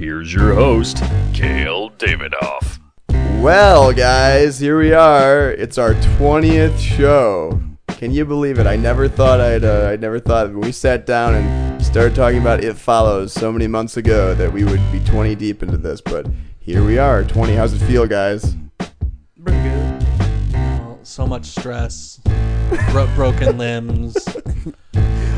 Here's your host, Kale Davidoff. Well, guys, here we are. It's our 20th show. Can you believe it? I never thought I'd uh, I never thought when we sat down and started talking about It Follows so many months ago that we would be 20 deep into this, but here we are. 20. How's it feel, guys? Pretty good. Well, so much stress, bro- broken limbs.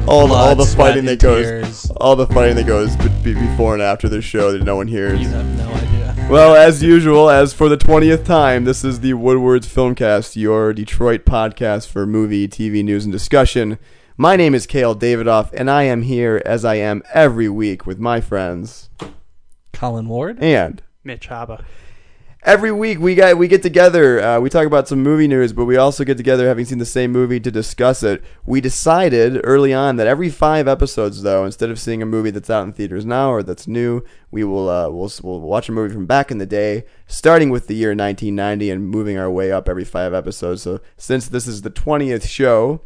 All the, all the fighting that goes tears. all the fighting that goes be- be- before and after the show that no one hears. You have no idea. Well, as usual, as for the 20th time, this is the Woodwards Filmcast, your Detroit podcast for movie, TV news, and discussion. My name is Kale Davidoff, and I am here as I am every week with my friends. Colin Ward. And Mitch Haba. Every week we got we get together. Uh, we talk about some movie news, but we also get together having seen the same movie to discuss it. We decided early on that every five episodes, though, instead of seeing a movie that's out in theaters now or that's new, we will uh, we'll, we'll watch a movie from back in the day, starting with the year 1990 and moving our way up every five episodes. So since this is the 20th show,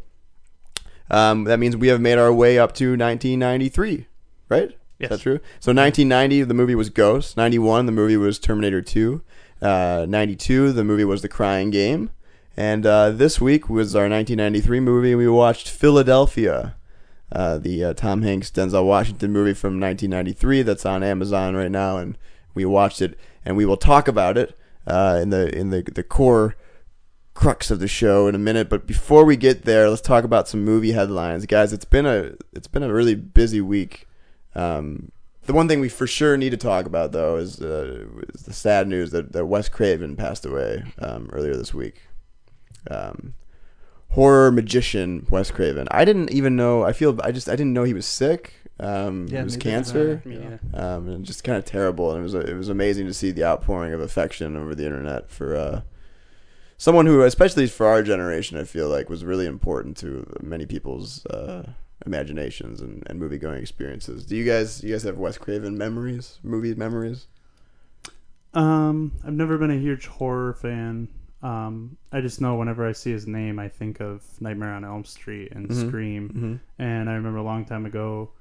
um, that means we have made our way up to 1993, right? Is that true? So 1990, the movie was Ghost. 91, the movie was Terminator 2. Uh, 92, the movie was The Crying Game. And uh, this week was our 1993 movie. We watched Philadelphia, uh, the Tom Hanks Denzel Washington movie from 1993 that's on Amazon right now, and we watched it, and we will talk about it uh, in the in the the core crux of the show in a minute. But before we get there, let's talk about some movie headlines, guys. It's been a it's been a really busy week. Um, the one thing we for sure need to talk about, though, is, uh, is the sad news that, that Wes Craven passed away um, earlier this week. Um, horror magician Wes Craven. I didn't even know. I feel. I just. I didn't know he was sick. Um, Yeah, it was cancer. I. Um, and just kind of terrible. And it was. It was amazing to see the outpouring of affection over the internet for. Uh, someone who, especially for our generation, I feel like was really important to many people's uh, imaginations and, and movie going experiences. Do you guys, you guys have Wes Craven memories, movie memories? Um, I've never been a huge horror fan. Um, I just know whenever I see his name, I think of Nightmare on Elm Street and Mm-hmm. Scream. And I remember a long time ago,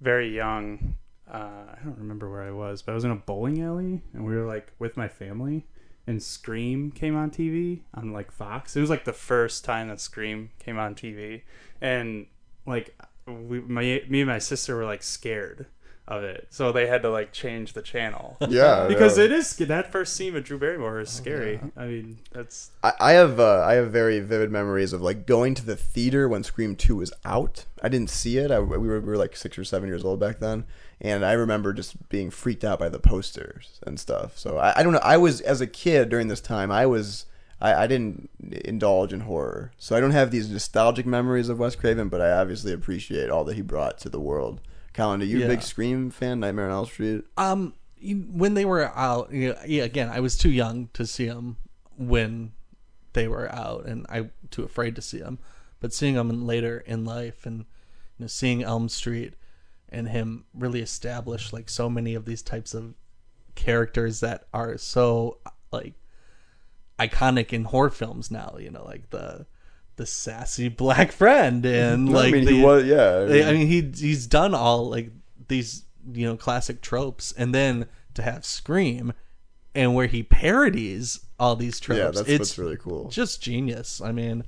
very young. Uh, I don't remember where I was, but I was in a bowling alley, and we were like with my family, and Scream came on TV on like Fox. It was like the first time that Scream came on TV, and like we, my me and my sister were like scared of it, so they had to like change the channel Yeah, because yeah. it is that first scene with Drew Barrymore is scary. I mean, that's I, I have uh, I have very vivid memories of like going to the theater when Scream Two was out. I didn't see it. I, we were we were like six or seven years old back then, and I remember just being freaked out by the posters and stuff. So I, I don't know. I was as a kid during this time. I was I, I didn't indulge in horror, so I don't have these nostalgic memories of Wes Craven. But I obviously appreciate all that he brought to the world. Colin, are you a big Scream fan? Nightmare on Elm Street. Um, when they were out, you know, yeah, again, I was too young to see them when they were out, and I too afraid to see them. But seeing them in, later in life, and you know, seeing Elm Street, and him really establish like so many of these types of characters that are so like iconic in horror films now. You know, like the the sassy black friend, and like I mean, the, he was yeah. I mean- I mean, he he's done all like these you know classic tropes, and then to have Scream, and where he parodies all these tropes. yeah, that's it's what's really cool. just genius. I mean,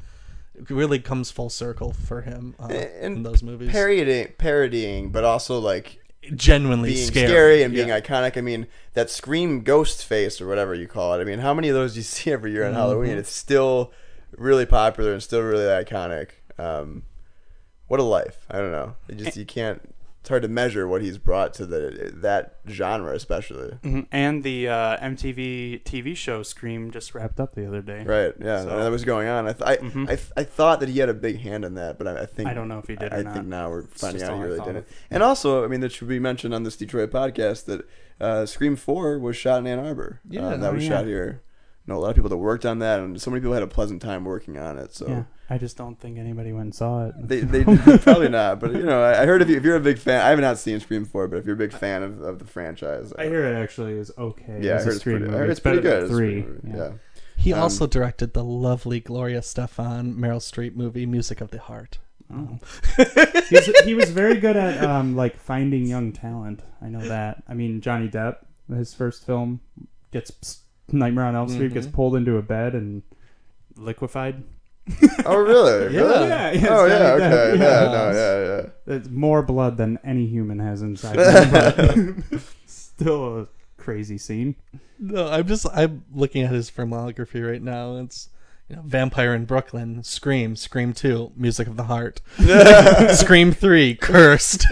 it really comes full circle for him uh, in those movies. parodying, parodying, but also like Genuinely being scary, scary, and being Yeah. iconic. I mean, that scream ghost face or whatever you call it. I mean, how many of those do you see every year on Mm-hmm. Halloween? It's still really popular and still really iconic. Um, what a life! I don't know. It just you can't it's hard to measure what he's brought to the that genre, especially. Mhm. And the uh, MTV TV show Scream just wrapped up the other day. Right? Yeah, So- that was going on. I th- I, Mhm. I, th- I thought that he had a big hand in that, but I, I think I don't know if he did I, or I not. think now we're finding out he really didn't. And also, I mean, that should be mentioned on this Detroit podcast that uh, Scream Four was shot in Ann Arbor. Yeah. Uh, that Oh, was yeah. shot here. You know, a lot of people that worked on that, and so many people had a pleasant time working on it. So. Yeah, I just don't think anybody went and saw it. They, they probably not, but you know, I I heard if, you, if you're a big fan, I have not seen Scream 4, but if you're a big fan of, of the franchise, I hear it actually is okay. yeah, I as a heard it's Scream pretty, I heard it's pretty better good. Three. pretty- yeah. yeah. He Um, also directed the lovely Gloria Estefan Meryl Streep movie Music of the Heart. Oh. he, was, he was very good at um, like finding young talent. I know that. I mean, Johnny Depp, his first film, gets Nightmare on Elm Street, gets Mhm. pulled into a bed and liquefied. Oh, really? Yeah. Really? Yeah, yeah, Oh, it's yeah. Johnny Okay. Depp, Yeah. yeah. No. Yeah. Yeah. It's more blood than any human has inside. them, but still a crazy scene. No, I'm just I'm looking at his filmography right now. It's you know Vampire in Brooklyn, Scream, Scream Two, Music of the Heart, Scream Three, Cursed.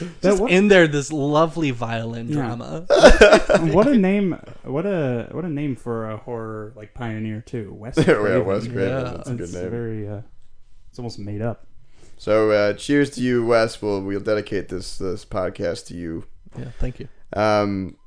Like, just what- in there, this lovely violin Yeah. drama. what a name! What a what a name for a horror like pioneer too. Wes. yeah. Craven. Wes Craven. Yeah. That's a good It's name. very. Uh, it's almost made up. So, uh, cheers to you, Wes. We'll we'll dedicate this this podcast to you. Yeah, thank you. Um,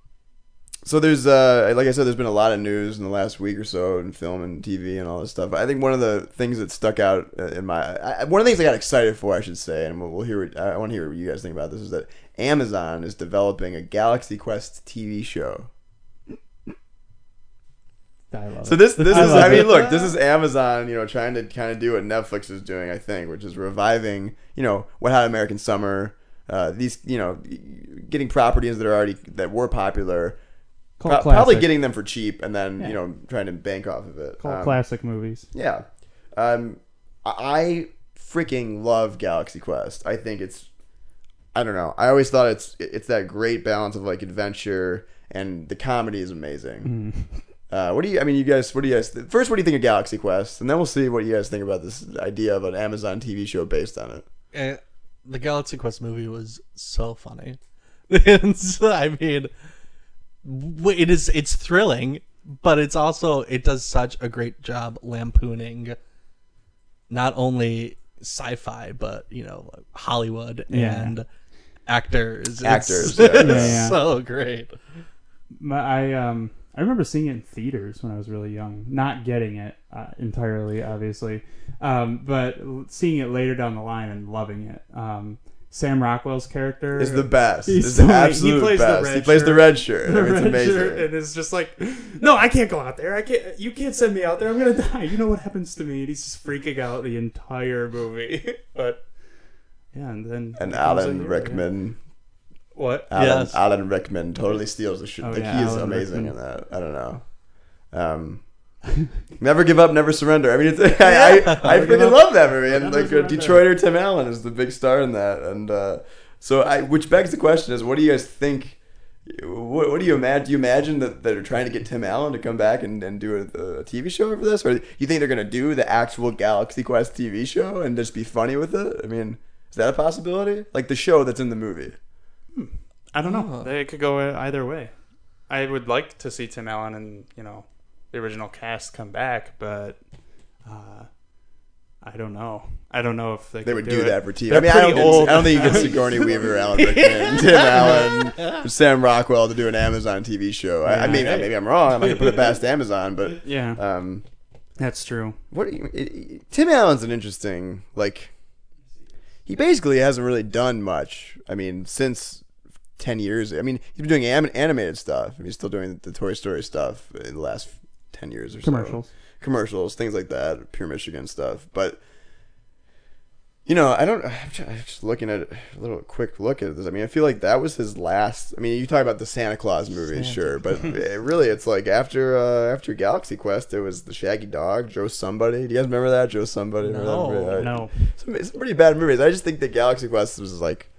so there's uh, like I said, there's been a lot of news in the last week or so in film and TV and all this stuff. I think one of the things that stuck out uh, in my I, one of the things I got excited for, I should say, and we'll, we'll hear. What, I want to hear what you guys think about this. Is that Amazon is developing a Galaxy Quest TV show. I love So this this I is I mean it. look this is Amazon you know trying to kind of do what Netflix is doing I think which is reviving you know Wet Hot American Summer uh, these you know getting properties that are already that were popular Cult pro- probably getting them for cheap and then Yeah. you know trying to bank off of it Cult Um, classic movies. yeah um, I I freaking love Galaxy Quest I think it's I don't know I always thought it's it's that great balance of like adventure and the comedy is amazing. Mm. Uh, what do you? I mean, you guys. What do you guys? First, what do you think of Galaxy Quest, and then we'll see what you guys think about this idea of an Amazon TV show based on it. Uh, the Galaxy Quest movie was so funny. I mean, w- it is. It's thrilling, but it's also it does such a great job lampooning not only sci-fi but you know Hollywood Yeah. and actors. It's- Actors, yeah. it's Yeah, yeah. so great. My, I um I remember seeing it in theaters when I was really young, not getting it uh, entirely, obviously, um, but seeing it later down the line and loving it. Um, Sam Rockwell's character Is the best. He's Is so- the he absolute plays the best. red he plays the shirt. red shirt. I the mean, it's red amazing. shirt, and it's just like, no, I can't go out there. I can't. You can't send me out there. I'm gonna die. You know what happens to me? And he's just freaking out the entire movie. but yeah, and then and he becomes a Alan hero, yeah. Rickman. What? Alan, Yes. Alan Rickman totally steals the shit. Oh, like yeah, he is Alan amazing Rickman. in that. I don't know. Um, never give up, never surrender. I mean, it's, I, I, I freaking love that movie, and never like uh, surrender. Detroiter Tim Allen is the big star in that, and uh, so I, which begs the question: is what do you guys think? What, what do you imagine? Do you imagine that they're trying to get Tim Allen to come back and, and do a, a TV show for this, or do you think they're going to do the actual Galaxy Quest TV show and just be funny with it? I mean, is that a possibility? Like the show that's in the movie. I don't know. Oh. They could go either way. I would like to see Tim Allen and you know the original cast come back, but uh, I don't know. I don't know if they, They would do, do that for TV. I mean, I don't, old. I don't think you get Sigourney Weaver, Alan Rickman, Tim Allen, Sam Rockwell to do an Amazon TV show. I, I mean, Yeah. maybe I'm wrong. I'm gonna put it past Amazon, but Yeah, um, that's true. what you, it, it- Tim Allen's an interesting like. He basically hasn't really done much. I mean, since ten years. I mean, he's been doing anim- animated stuff. I mean, he's still doing the Toy Story stuff in the last ten years or so Commercials. commercials, things like that, Pure Michigan stuff. But you know, I don't. I'm just looking at a little quick look at this. I mean, I feel like that was his last. I mean, you talk about the Santa Claus movies, sure, but it, really, it's like after uh, after Galaxy Quest, it was the Shaggy Dog, Joe Somebody. Do you guys remember that Joe Somebody? No. movie? I- No, some, some pretty bad movies. I just think that Galaxy Quest was like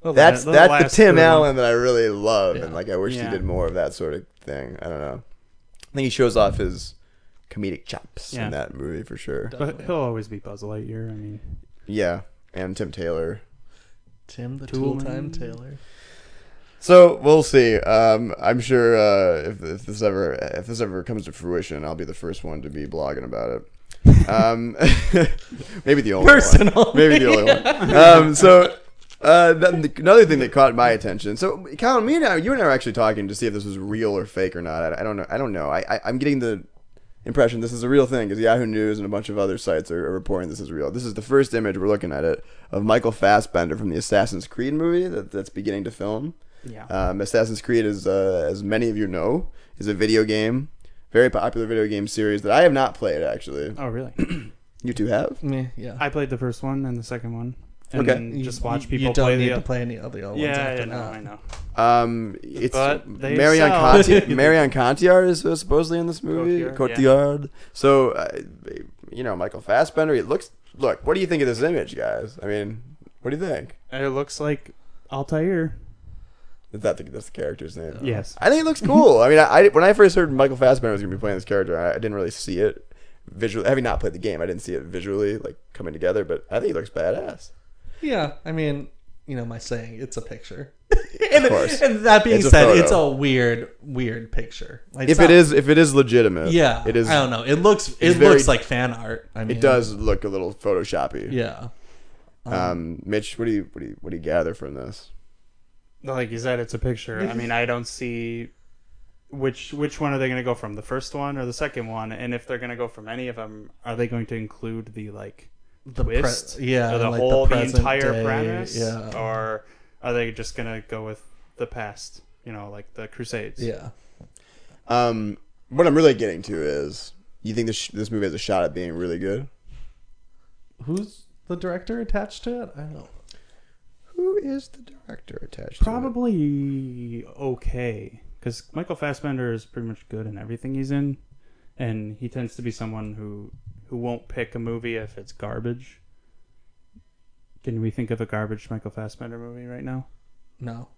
The that's la- that's the Tim. Allen that I really love, Yeah. and like I wish he did more of that sort of thing. I don't know. I think he shows off his comedic chops Yeah. in that movie for sure. But he'll always be Buzz Lightyear. I mean, Yeah, and Tim Taylor. Tim the Tool Tool Time Taylor. So we'll see. Um, I'm sure uh, if, if this ever if this ever comes to fruition, I'll be the first one to be blogging about it. Um, maybe the only Personally. one. Maybe the only one. Um, so uh, then another thing that caught my attention. So Colin, me and I, you and I were actually talking to see if this was real or fake or not. I, I don't know. I don't know. I, I I'm getting the impression this is a real thing because Yahoo News and a bunch of other sites are, are reporting this is real. This is the first image we're looking at it of Michael Fassbender from the Assassin's Creed movie that, that's beginning to film. Yeah. Um, Assassin's Creed is, uh, as many of you know, is a video game, very popular video game series that I have not played actually. oh, really? You two have? Me, yeah. I played the first one and the second one. And Okay. then You- just watch you- people You don't play need the to play any of the other ones Yeah, after I know, that. I know. Um, it's But they Marion sell. Cotillard, Marion Cotillard is uh, supposedly in this movie. Cotillard, Cotillard. So, uh, you know, Michael Fassbender. It looks. Look, what do you think of this image, guys? I mean, what do you think? It looks like Altair. Is that the, that's the character's name? Yes. I think it looks cool. I mean, I, I- when I first heard Michael Fassbender was going to be playing this character, I, I didn't really see it visually. Having not played the game, I didn't see it visually like coming together. But I think he looks badass. Yeah, I mean, you know my saying, it's a picture. and, Of course. and that being It's a said, photo. it's a weird, weird picture. Like, If it's it not- is, if it is legitimate, yeah, it is. I don't know. It looks, it very- looks like fan art. I mean, It does look a little photoshoppy. Yeah. Um, Mitch, what do you what do you what do you gather from this? Like you said, it's a picture. I mean, I don't see which which one are they going to go from, the first one or the second one? And if they're going to go from any of them, are they going to include the like The pre- yeah, or the like whole, the, present entire day, premise? Yeah. Or are they just going to go with the past? You know, like the Crusades. yeah. Um, what I'm really getting to is, you think this this movie has a shot at being really good? Who's the director attached to it? I don't know. Who is the director attached? to it? Probably okay, because Michael Fassbender is pretty much good in everything he's in, and he tends to be someone who who won't pick a movie if it's garbage. Can we think of a garbage Michael Fassbender movie right now? No.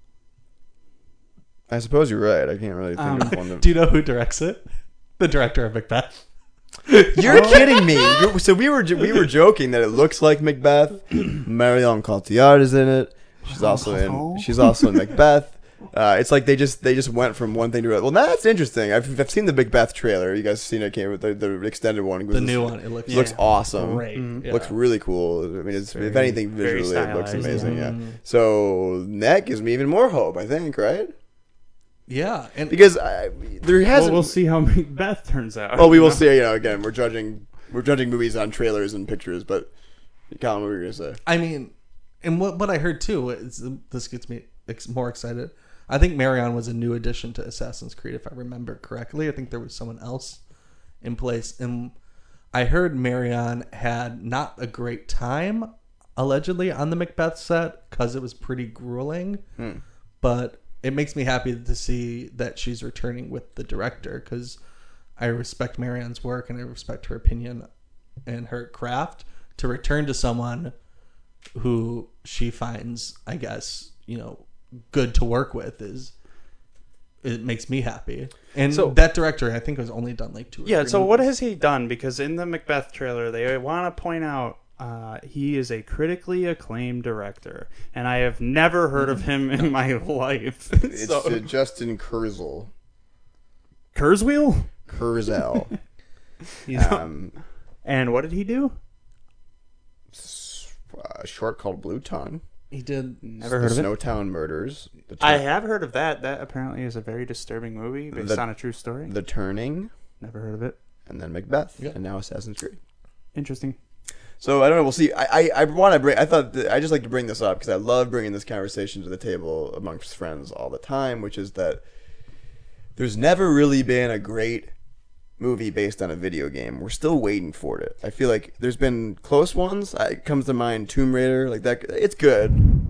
I suppose you're right. I can't really think Um, of one. That... Do you know who directs it? The director of Macbeth. You're kidding me. You- so we were jo- we were joking that it looks like Macbeth. Marion Cotillard is in it. She's also in. She's also in Macbeth. Uh, it's like they just they just went from one thing to another. Well, now that's interesting. I've, I've seen the Big Macbeth trailer. You guys seen it? Came with the, the extended one. The this- new one. It looks looks Yeah. awesome. great. Yeah. Looks really cool. I mean, it's, if anything, very visually, it looks amazing. yeah. Yeah. So that gives me even more hope. I think, right? yeah, and Because I, there hasn't. we'll see how Macbeth turns out. Oh, we will know? see. You know, again, we're judging we're judging movies on trailers and pictures. But Colin, what were you gonna say? I mean, and what what I heard too is this gets me ex- more excited. I think Marion was a new addition to Assassin's Creed, if I remember correctly. I think there was someone else in place, and I heard Marion had not a great time allegedly on the Macbeth set because it was pretty grueling. Hmm. But it makes me happy to see that she's returning with the director because I respect Marion's work and I respect her opinion and her craft. To return to someone who she finds, I guess, you know, good to work with is it makes me happy. And So- that director, I think, has only done like two. Or Yeah. three So what has he done? Because in the Macbeth trailer, they want to point out uh, he is a critically acclaimed director, and I have never heard of him in my life. It's so, uh, Justin Kurzel. Kurzweil. Kurzel. He's- um, and what did he do? a short called Blue Tongue. He did? Never the heard of it. Snowtown Murders. The, I have heard of that. That apparently is a very disturbing movie based The- on a true story. the Turning, Never heard of it. and then Macbeth, Yeah. and now Assassin's Creed. Interesting. So I don't know. We'll see. I I, I want to bring. I thought that, I just like to bring this up because I love bringing this conversation to the table amongst friends all the time, which is that there's never really been a great movie based on a video game. We're still waiting for it. I feel like there's been close ones. I, it comes to mind Tomb Raider, like that. It's good.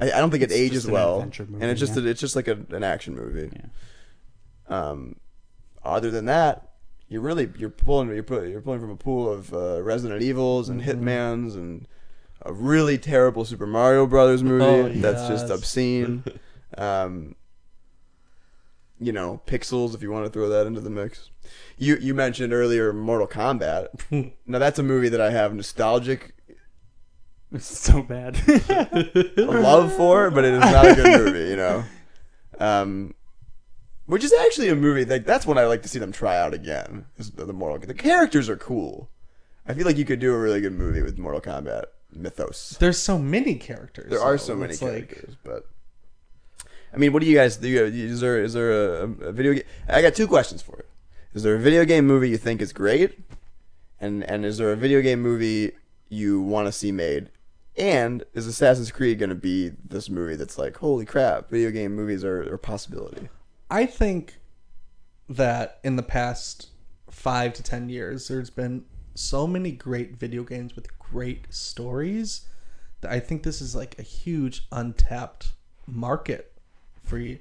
I, I don't think it ages an well, movie, and it's just yeah. a, it's just like a, an action movie. Yeah. Um, other than that, you're really you're pulling you're pulling, you're pulling from a pool of uh, Resident Evils and Mm-hmm. Hitman's and a really terrible Super Mario Brothers movie Oh, that's just obscene. um, you know, Pixels if you want to throw that into the mix. You you mentioned earlier Mortal Kombat. now that's a movie that I have nostalgic It's so bad. love for, but it is not a good movie, you know. Um, which is actually a movie like that's what I like to see them try out again. Is the, the Mortal the characters are cool. I feel like you could do a really good movie with Mortal Kombat mythos. There's so many characters. There are though. so many It's like- characters, but I mean, what do you guys do? You, is there is there a, a video game? I got two questions for you. Is there a video game movie you think is great, and and is there a video game movie you want to see made? And is Assassin's Creed going to be this movie that's like, holy crap, video game movies are, are a possibility? I think that in the past five to ten years, there's been so many great video games with great stories that I think this is like a huge untapped market for you,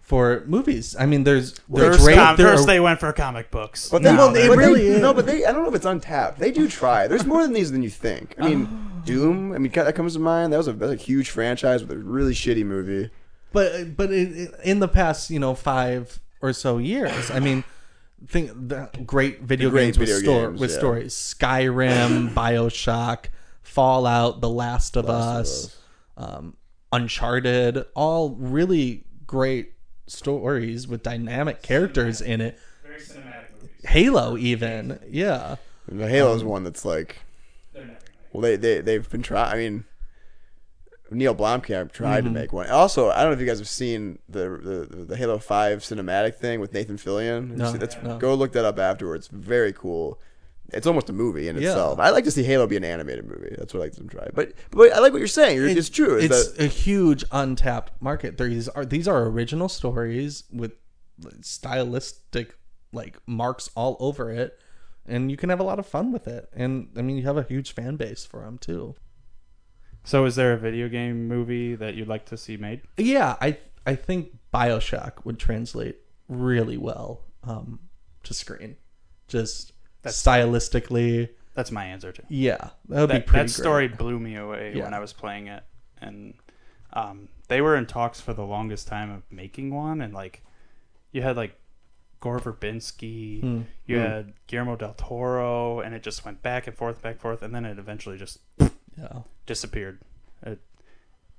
for movies. I mean, there's there's First, great. com- there first are- they went for comic books. But they, No, but they they- really is. no, but they I don't know if it's untapped. They do try. There's more than these than you think. I mean, Doom. I mean, that comes to mind. That was a, that's a huge franchise with a really shitty movie. but but it, it- in the past, you know, five or so years, I mean, think the great video great games with, video sto- games, with yeah. stories: Skyrim, Bioshock, Fallout, The Last of Last of Us, um, Uncharted, all really great stories with dynamic characters in it. Very cinematic movies. Halo, even, yeah. The Halo's one that's like, well, they they they've been trying. I mean, Neil Blomkamp tried to mm-hmm. make one. Also, I don't know if you guys have seen the the, the Halo Five cinematic thing with Nathan Fillion. No, seen- that's, no. Go look that up afterwards. Very cool. It's almost a movie in Yeah. itself. I like to see Halo be an animated movie. That's what I like them try. But but I like what you're saying. You're- it's true. is It's that- a huge untapped market. These are these are original stories with stylistic like marks all over it, and you can have a lot of fun with it. And I mean, you have a huge fan base for them too. So, is there a video game movie that you'd like to see made? Yeah, I I think Bioshock would translate really well um, to screen, just stylistically. That's my answer too. Yeah, that would That, be pretty. that story great. blew me away Yeah. when I was playing it, and um, they were in talks for the longest time of making one, and like you had like Gore Verbinski, Hmm. you had Guillermo del Toro, and it just went back and forth, back and forth, and then it eventually just Yeah. disappeared. It,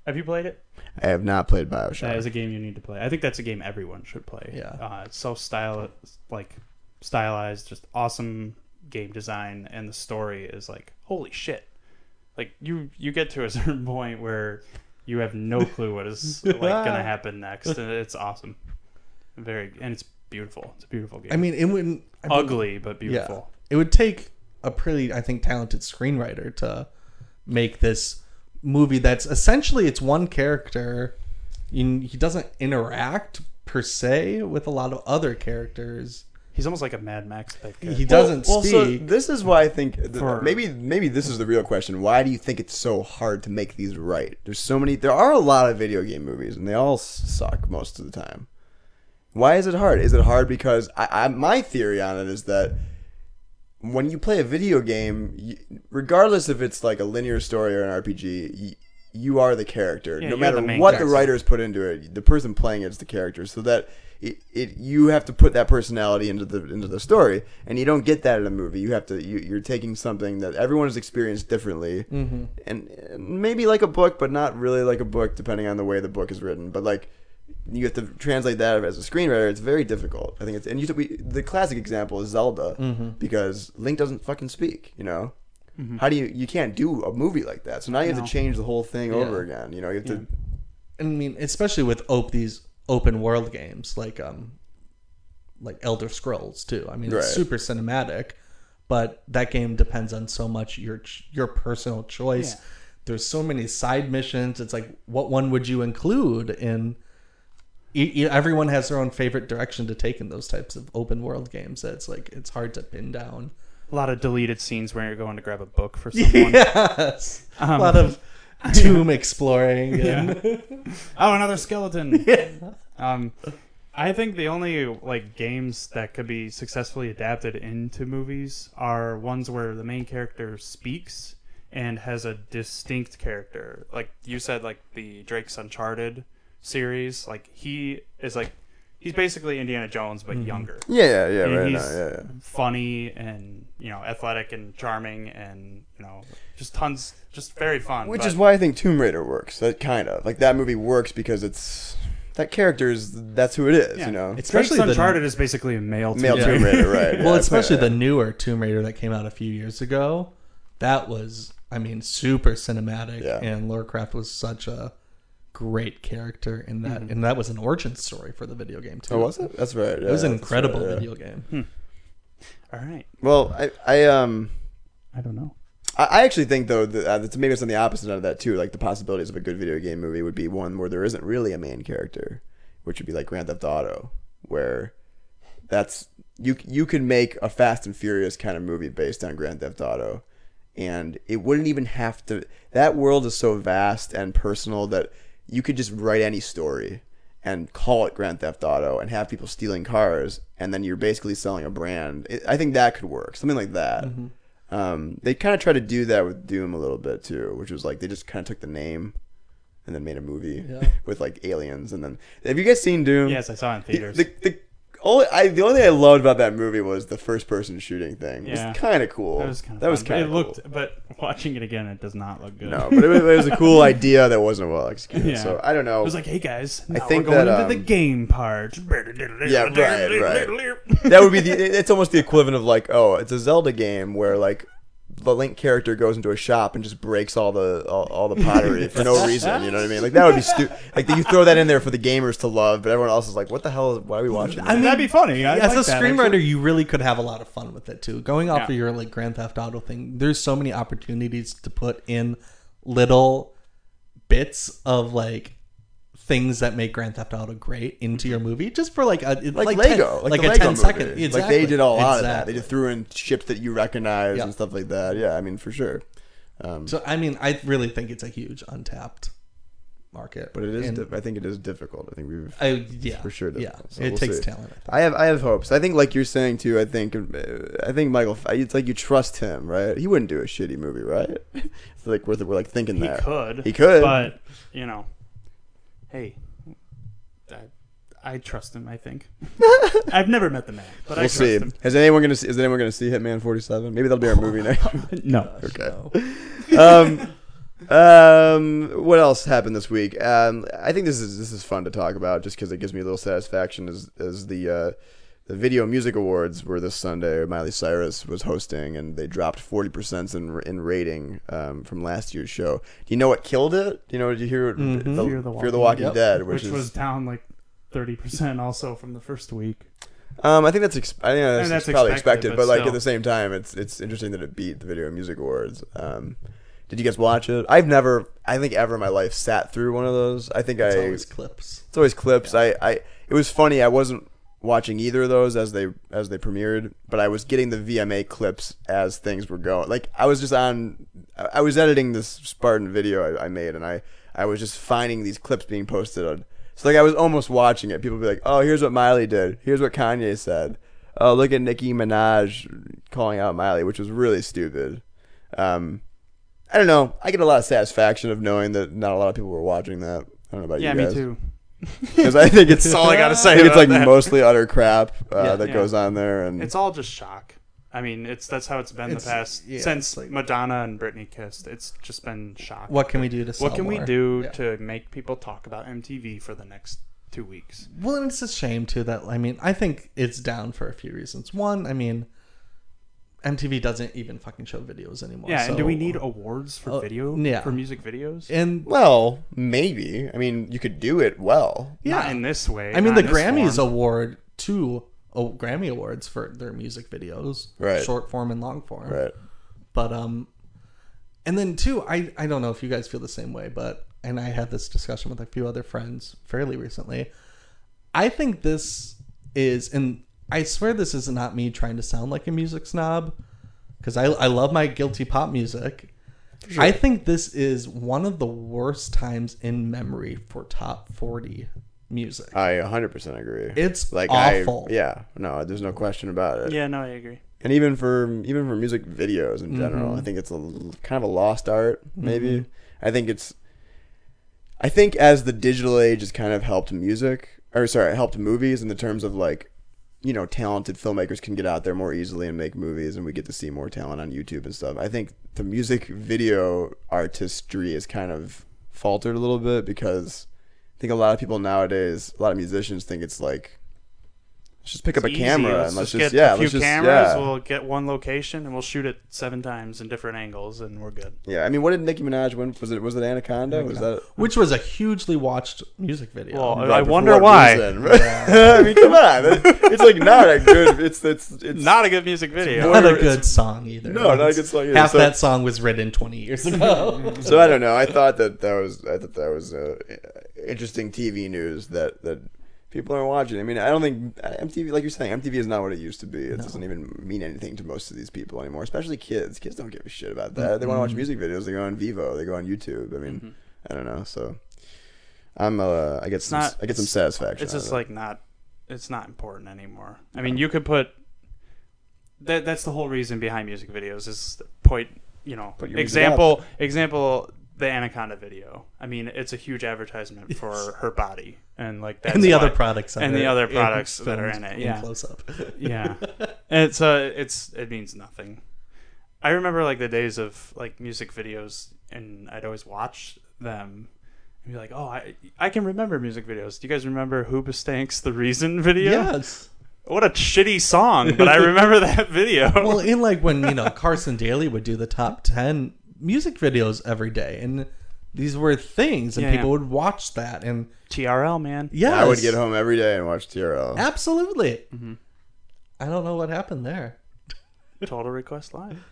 have you played it? I have not played Bioshock. That is a game you need to play. I think that's a game everyone should play. Yeah. uh, it's so style like stylized, just awesome game design, and the story is like holy shit. Like you, you get to a certain point where you have no clue what is like gonna happen next, and it's awesome. Very, and it's beautiful. It's a beautiful game. I mean, it wouldn't I mean, ugly but beautiful. Yeah. It would take a pretty, I think, talented screenwriter to make this movie that's essentially it's one character. He doesn't interact per se with a lot of other characters. He's almost like a Mad Max type. Guy. He doesn't well, so speak. this is why I think th- For- maybe maybe this is the real question. Why do you think it's so hard to make these right? There's so many. There are a lot of video game movies, and they all suck most of the time. Why is it hard? Is it hard because I, I my theory on it is that when you play a video game, you, regardless if it's like a linear story or an RPG, you, you are the character. Yeah, no matter the what character. the writers put into it, the person playing it is the character. So that it, it you have to put that personality into the into the story, and you don't get that in a movie. You have to you, you're taking something that everyone has experienced differently, Mm-hmm. and, and maybe like a book, but not really like a book, depending on the way the book is written. But like you have to translate that as a screenwriter. It's very difficult. I think it's and you we, the classic example is Zelda Mm-hmm. because Link doesn't fucking speak. You know. How do you you can't do a movie like that? So now you have No. to change the whole thing over again. You know, you have to I mean, especially with op- these open world games like um, like Elder Scrolls too. I mean, Right. it's super cinematic, but that game depends on so much your your personal choice. Yeah. There's so many side missions. It's like, what one would you include in? Everyone has their own favorite direction to take in those types of open world games. That's like it's hard to pin down. A lot of deleted scenes where you're going to grab a book for someone. Yes, Um, a lot of tomb exploring. And, oh, another skeleton. Um, I think the only like games that could be successfully adapted into movies are ones where the main character speaks and has a distinct character. Like you said, like the Drake's Uncharted series. Like he is like he's basically Indiana Jones but mm-hmm. younger. Yeah, yeah, yeah, And right. he's now, yeah, yeah. funny and you know athletic and charming and you know just tons, just very fun. Which but- is why I think Tomb Raider works. That kind of like that movie works because it's that character is that's who it is. yeah. You know, it's Especially Drake's the- Uncharted is basically a male male Tomb Tomb Raider, right? well, yeah, especially the newer Tomb Raider that came out a few years ago. That was, I mean, super cinematic, Yeah. and Lara Croft was such a great character in that, and that was an origin story for the video game too. Oh, was it? That's right. It was an that's incredible right, yeah. video game. All right, Well, I, I um. I don't know. I I actually think though that uh, that's maybe it's on the opposite end of that too. Like the possibilities of a good video game movie would be one where there isn't really a main character, which would be like Grand Theft Auto, where that's you you can make a Fast and Furious kind of movie based on Grand Theft Auto, and it wouldn't even have to. That world is so vast and personal that you could just write any story and call it Grand Theft Auto and have people stealing cars, and then you're basically selling a brand. It, I think that could work, something like that. Um, they kind of tried to do that with Doom a little bit too, which was like they just kind of took the name and then made a movie Yeah. with like aliens. And then have you guys seen Doom? Yes, I saw it in The, theaters. the, the only I the only thing I loved about that movie was the first person shooting thing. It Yeah. was kind of cool. that was kind of that was kind It of looked, but watching it again, it does not look good. no, but it was, it was a cool idea that wasn't well executed. Yeah. So I don't know. It was like, hey guys, now think we're going that, into the um, game part. Yeah, right, right. that would be the. It's almost the equivalent of like, oh, it's a Zelda game where like the Link character goes into a shop and just breaks all the all, all the pottery for no reason. You know what I mean? Like that would be stupid. Like you throw that in there for the gamers to love, but everyone else is like, what the hell? Is, why are we watching? I This? mean, that'd be funny. I As like a that, screenwriter, actually. you really could have a lot of fun with it too. Going off Yeah. of your like Grand Theft Auto thing, there's so many opportunities to put in little bits of like things that make Grand Theft Auto great into your movie, just for like a like, like Lego, 10, like, like a Lego 10 second. movie. Exactly. Like they did a lot of that. They just threw in ships that you recognize Yeah. and stuff like that. Yeah, I mean for sure. Um, So I mean, I really think it's a huge untapped market, but it is. And Di- I think it is difficult. I think we've. I, yeah, for sure Yeah. So it we'll takes see. talent. I think. I have I have hopes. I think like you're saying too. I think uh, I think Michael. It's like you trust him, right? He wouldn't do a shitty movie, right? It's like we're, we're like thinking he that could. He could. but you know, hey, I, I trust him. I think I've never met the man, but I we'll trust see. him. Has anyone gonna see? Is anyone gonna see Hitman 47? Maybe that'll be our movie next. No, okay. um, um, what else happened this week? Um, I think this is this is fun to talk about just because it gives me a little satisfaction. As as the uh, the Video Music Awards were this Sunday. Miley Cyrus was hosting, and they dropped forty percent in in rating um, from last year's show. Do you know what killed it? Do you know? Did you hear? it? Mhm. The, Fear the Fear the Walking Walking Yep. Dead, which, which, is was down like thirty percent also from the first week. Um, I think that's ex- I think that's, that's probably expected, expected, but but, like still. at the same time, it's it's interesting that it beat the Video Music Awards. Um, did you guys watch it? I've never, I think, ever in my life sat through one of those. I think It's I always clips. it's always clips. I, I it was funny. I wasn't watching either of those as they as they premiered, but I was getting the VMA clips as things were going. Like I was just on, I was editing this Spartan video I, I made, and I I was just finding these clips being posted on. So like I was almost watching it. People would be like, "Oh, here's what Miley did. Here's what Kanye said. Oh, look at Nicki Minaj calling out Miley, which was really stupid." Um, I don't know. I get a lot of satisfaction of knowing that not a lot of people were watching that. I don't know about you. Yeah, me guys too. because I think it's all I gotta say I think it's about like that. mostly utter crap uh, Yeah. that Yeah. goes on there, and It's all just shock. I mean, it's that's how it's been It's- the past yeah, since it's like- Madonna and Britney kissed. It's just been shock. What can we do to? Sell What can we more? do Yeah. to make people talk about MTV for the next two weeks? Well, and it's a shame too that I mean I think it's down for a few reasons. One, I mean, MTV doesn't even fucking show videos anymore. Yeah, and do we need awards for Uh, video? yeah. for music videos. And well, maybe. I mean, you could do it well. Not in this way. I mean, the Grammys form. award two oh, Grammy awards for their music videos, Right. Short form and long form, Right. But um, and then two, I I don't know if you guys feel the same way, but and I had this discussion with a few other friends fairly recently. I think this is, and I swear this is not me trying to sound like a music snob, because I I love my guilty pop music. I think this is one of the worst times in memory for top forty music. I 100% agree. It's like awful. I, yeah, no, there's no question about it. Yeah, no, I agree. And even for even for music videos in general, Mm-hmm. I think it's a l- kind of a lost art. Maybe I think it's. I think as the digital age has kind of helped music, or sorry, helped movies in the terms of like, you know, talented filmmakers can get out there more easily and make movies, and we get to see more talent on YouTube and stuff. I think the music video artistry is kind of faltered a little bit because I think a lot of people nowadays, a lot of musicians think it's like, let's just pick up a easy. camera Let's and let's just just, get yeah, a few let's just cameras. yeah. We'll get one location and we'll shoot it seven times in different angles, and we're good. yeah, I mean, what did Nicki Minaj win? Was it was it Anaconda? Was that? which was a hugely watched music video. Well, Right, I wonder why. reason? I mean, come on, it's like not a good. It's it's it's Not a good music video. not a it's- good song either. No, not a good song either. Half So- that song was written 20 years ago. So I don't know. I thought that that was I thought that was uh, interesting TV news that that people aren't watching. I mean, I don't think MTV, like you're saying, MTV is not what it used to be. It doesn't even mean anything to most of these people anymore, especially kids. Kids don't give a shit about that. They want to watch music videos. They go on Vevo. They go on YouTube. I mean, I don't know. So I'm uh, I get some not- I get some satisfaction. It's just of it. like not. It's not important anymore. I mean, you could put. That that's the whole reason behind music videos is point. You know, example example the Anaconda video. I mean, it's a huge advertisement for her body and like that's and the why- other products and the other products that are in it. Yeah, close up. yeah. it's uh, it's it means nothing. I remember like the days of like music videos, and I'd always watch them. And be like, oh, I I can remember music videos. Do you guys remember Hoobastank's "The Reason" video? Yes. What a shitty song, but I remember that video. Well, in like when you know Carson Daly would do the top ten music videos every day, and these were things, and Yeah. people would watch that, and TRL man. yeah, I would get home every day and watch TRL. Absolutely. Mm-hmm. I don't know what happened there. Total Request Live.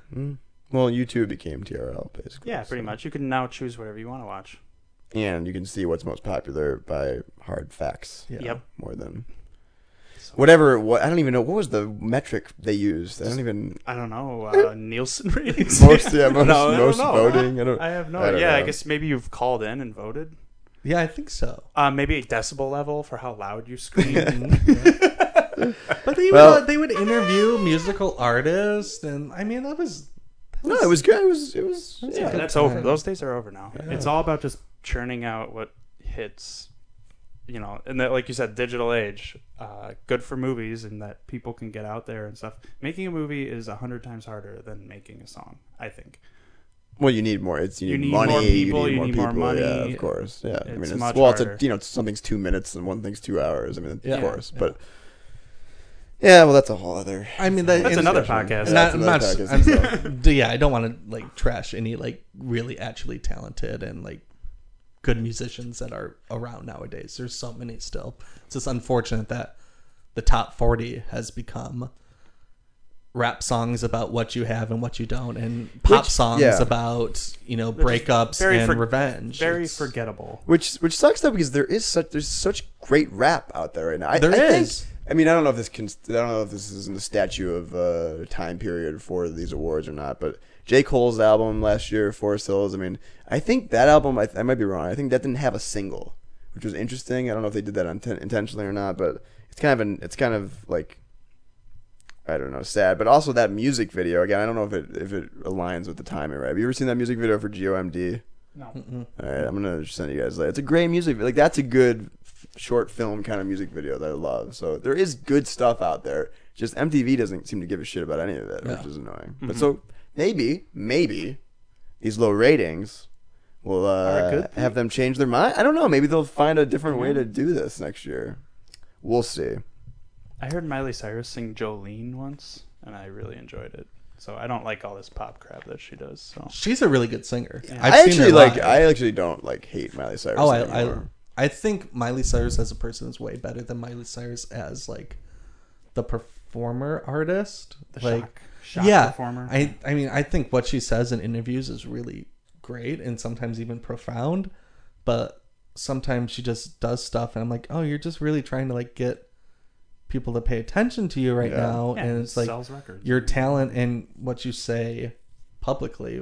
Well, YouTube became TRL basically. Yeah, pretty so- much. You can now choose whatever you want to watch. And you can see what's most popular by hard facts. Yeah. Yep. more than whatever. What I don't even know what was the metric they used. I don't even I don't know uh, Nielsen ratings. most yeah most, No, I don't most know. voting. I don't. I have no. I don't yeah, I guess maybe you've called in and voted. Yeah, I think so. Uh, maybe a decibel level for how loud you scream. But they Well- would they would interview musical artists, and I mean that was. that No, it was good. It was it was That's yeah. That's time. over. Those days are over now. It's all about just churning out what hits. You know, and that, like you said, digital age, uh, good for movies, and that people can get out there and stuff. Making a movie is a hundred times harder than making a song. I think. Well, you need more. It's you, You need, need money. more people, You you need need more more people. Yeah, of course. Yeah. I mean, it's, much well, it's a, you know, something's two minutes and one thing's two hours. I mean, Yeah. of course, Yeah. but yeah. Well, that's a whole other. I mean that, That's another discussion. podcast. Yeah, Not, that's I'm another not, podcast I'm- itself. yeah, I don't want to like trash any like really actually talented and like good musicians that are around nowadays. There's so many still. It's just unfortunate that the top 40 has become rap songs about what you have and what you don't, and pop Which- songs yeah. about you know just breakups very and for- revenge. Very It's- forgettable. Which which sucks though because there is such there's such great rap out there right now. I, There I think- I mean, I don't know if this can. I don't know if this is in the statute of uh, time period for these awards or not. But J Cole's album last year, Forest Hills. I mean, I think that album. I, I might be wrong. I think that didn't have a single, which was interesting. I don't know if they did that inten- intentionally or not. But it's kind of an. It's kind of like. I don't know, sad, but also that music video again. I don't know if it if it aligns with the timing, right? Have you ever seen that music video for GOMD? No. All right, I'm gonna send you guys. Like, it's a great music. Like that's a good short film kind of music video that I love. So there is good stuff out there. Just MTV doesn't seem to give a shit about any of it, which is annoying. But mm-hmm. so maybe, maybe these low ratings will uh, have them change their mind. I don't know. Maybe they'll find a different way to do this next year. We'll see. I heard Miley Cyrus sing Jolene once, and I really enjoyed it. So I don't like all this pop crap that she does. So She's a really good singer. I've I seen actually like. I actually don't like hate Miley Cyrus. Oh, I, I. I think Miley Cyrus as a person is way better than Miley Cyrus as like the performer artist. the like, shock, shock yeah, performer. I I mean I think what she says in interviews is really great and sometimes even profound, but sometimes she just does stuff and I'm like, oh, you're just really trying to like get people to pay attention to you right Yeah. now, Yeah, and it's like sells records. your talent and what you say publicly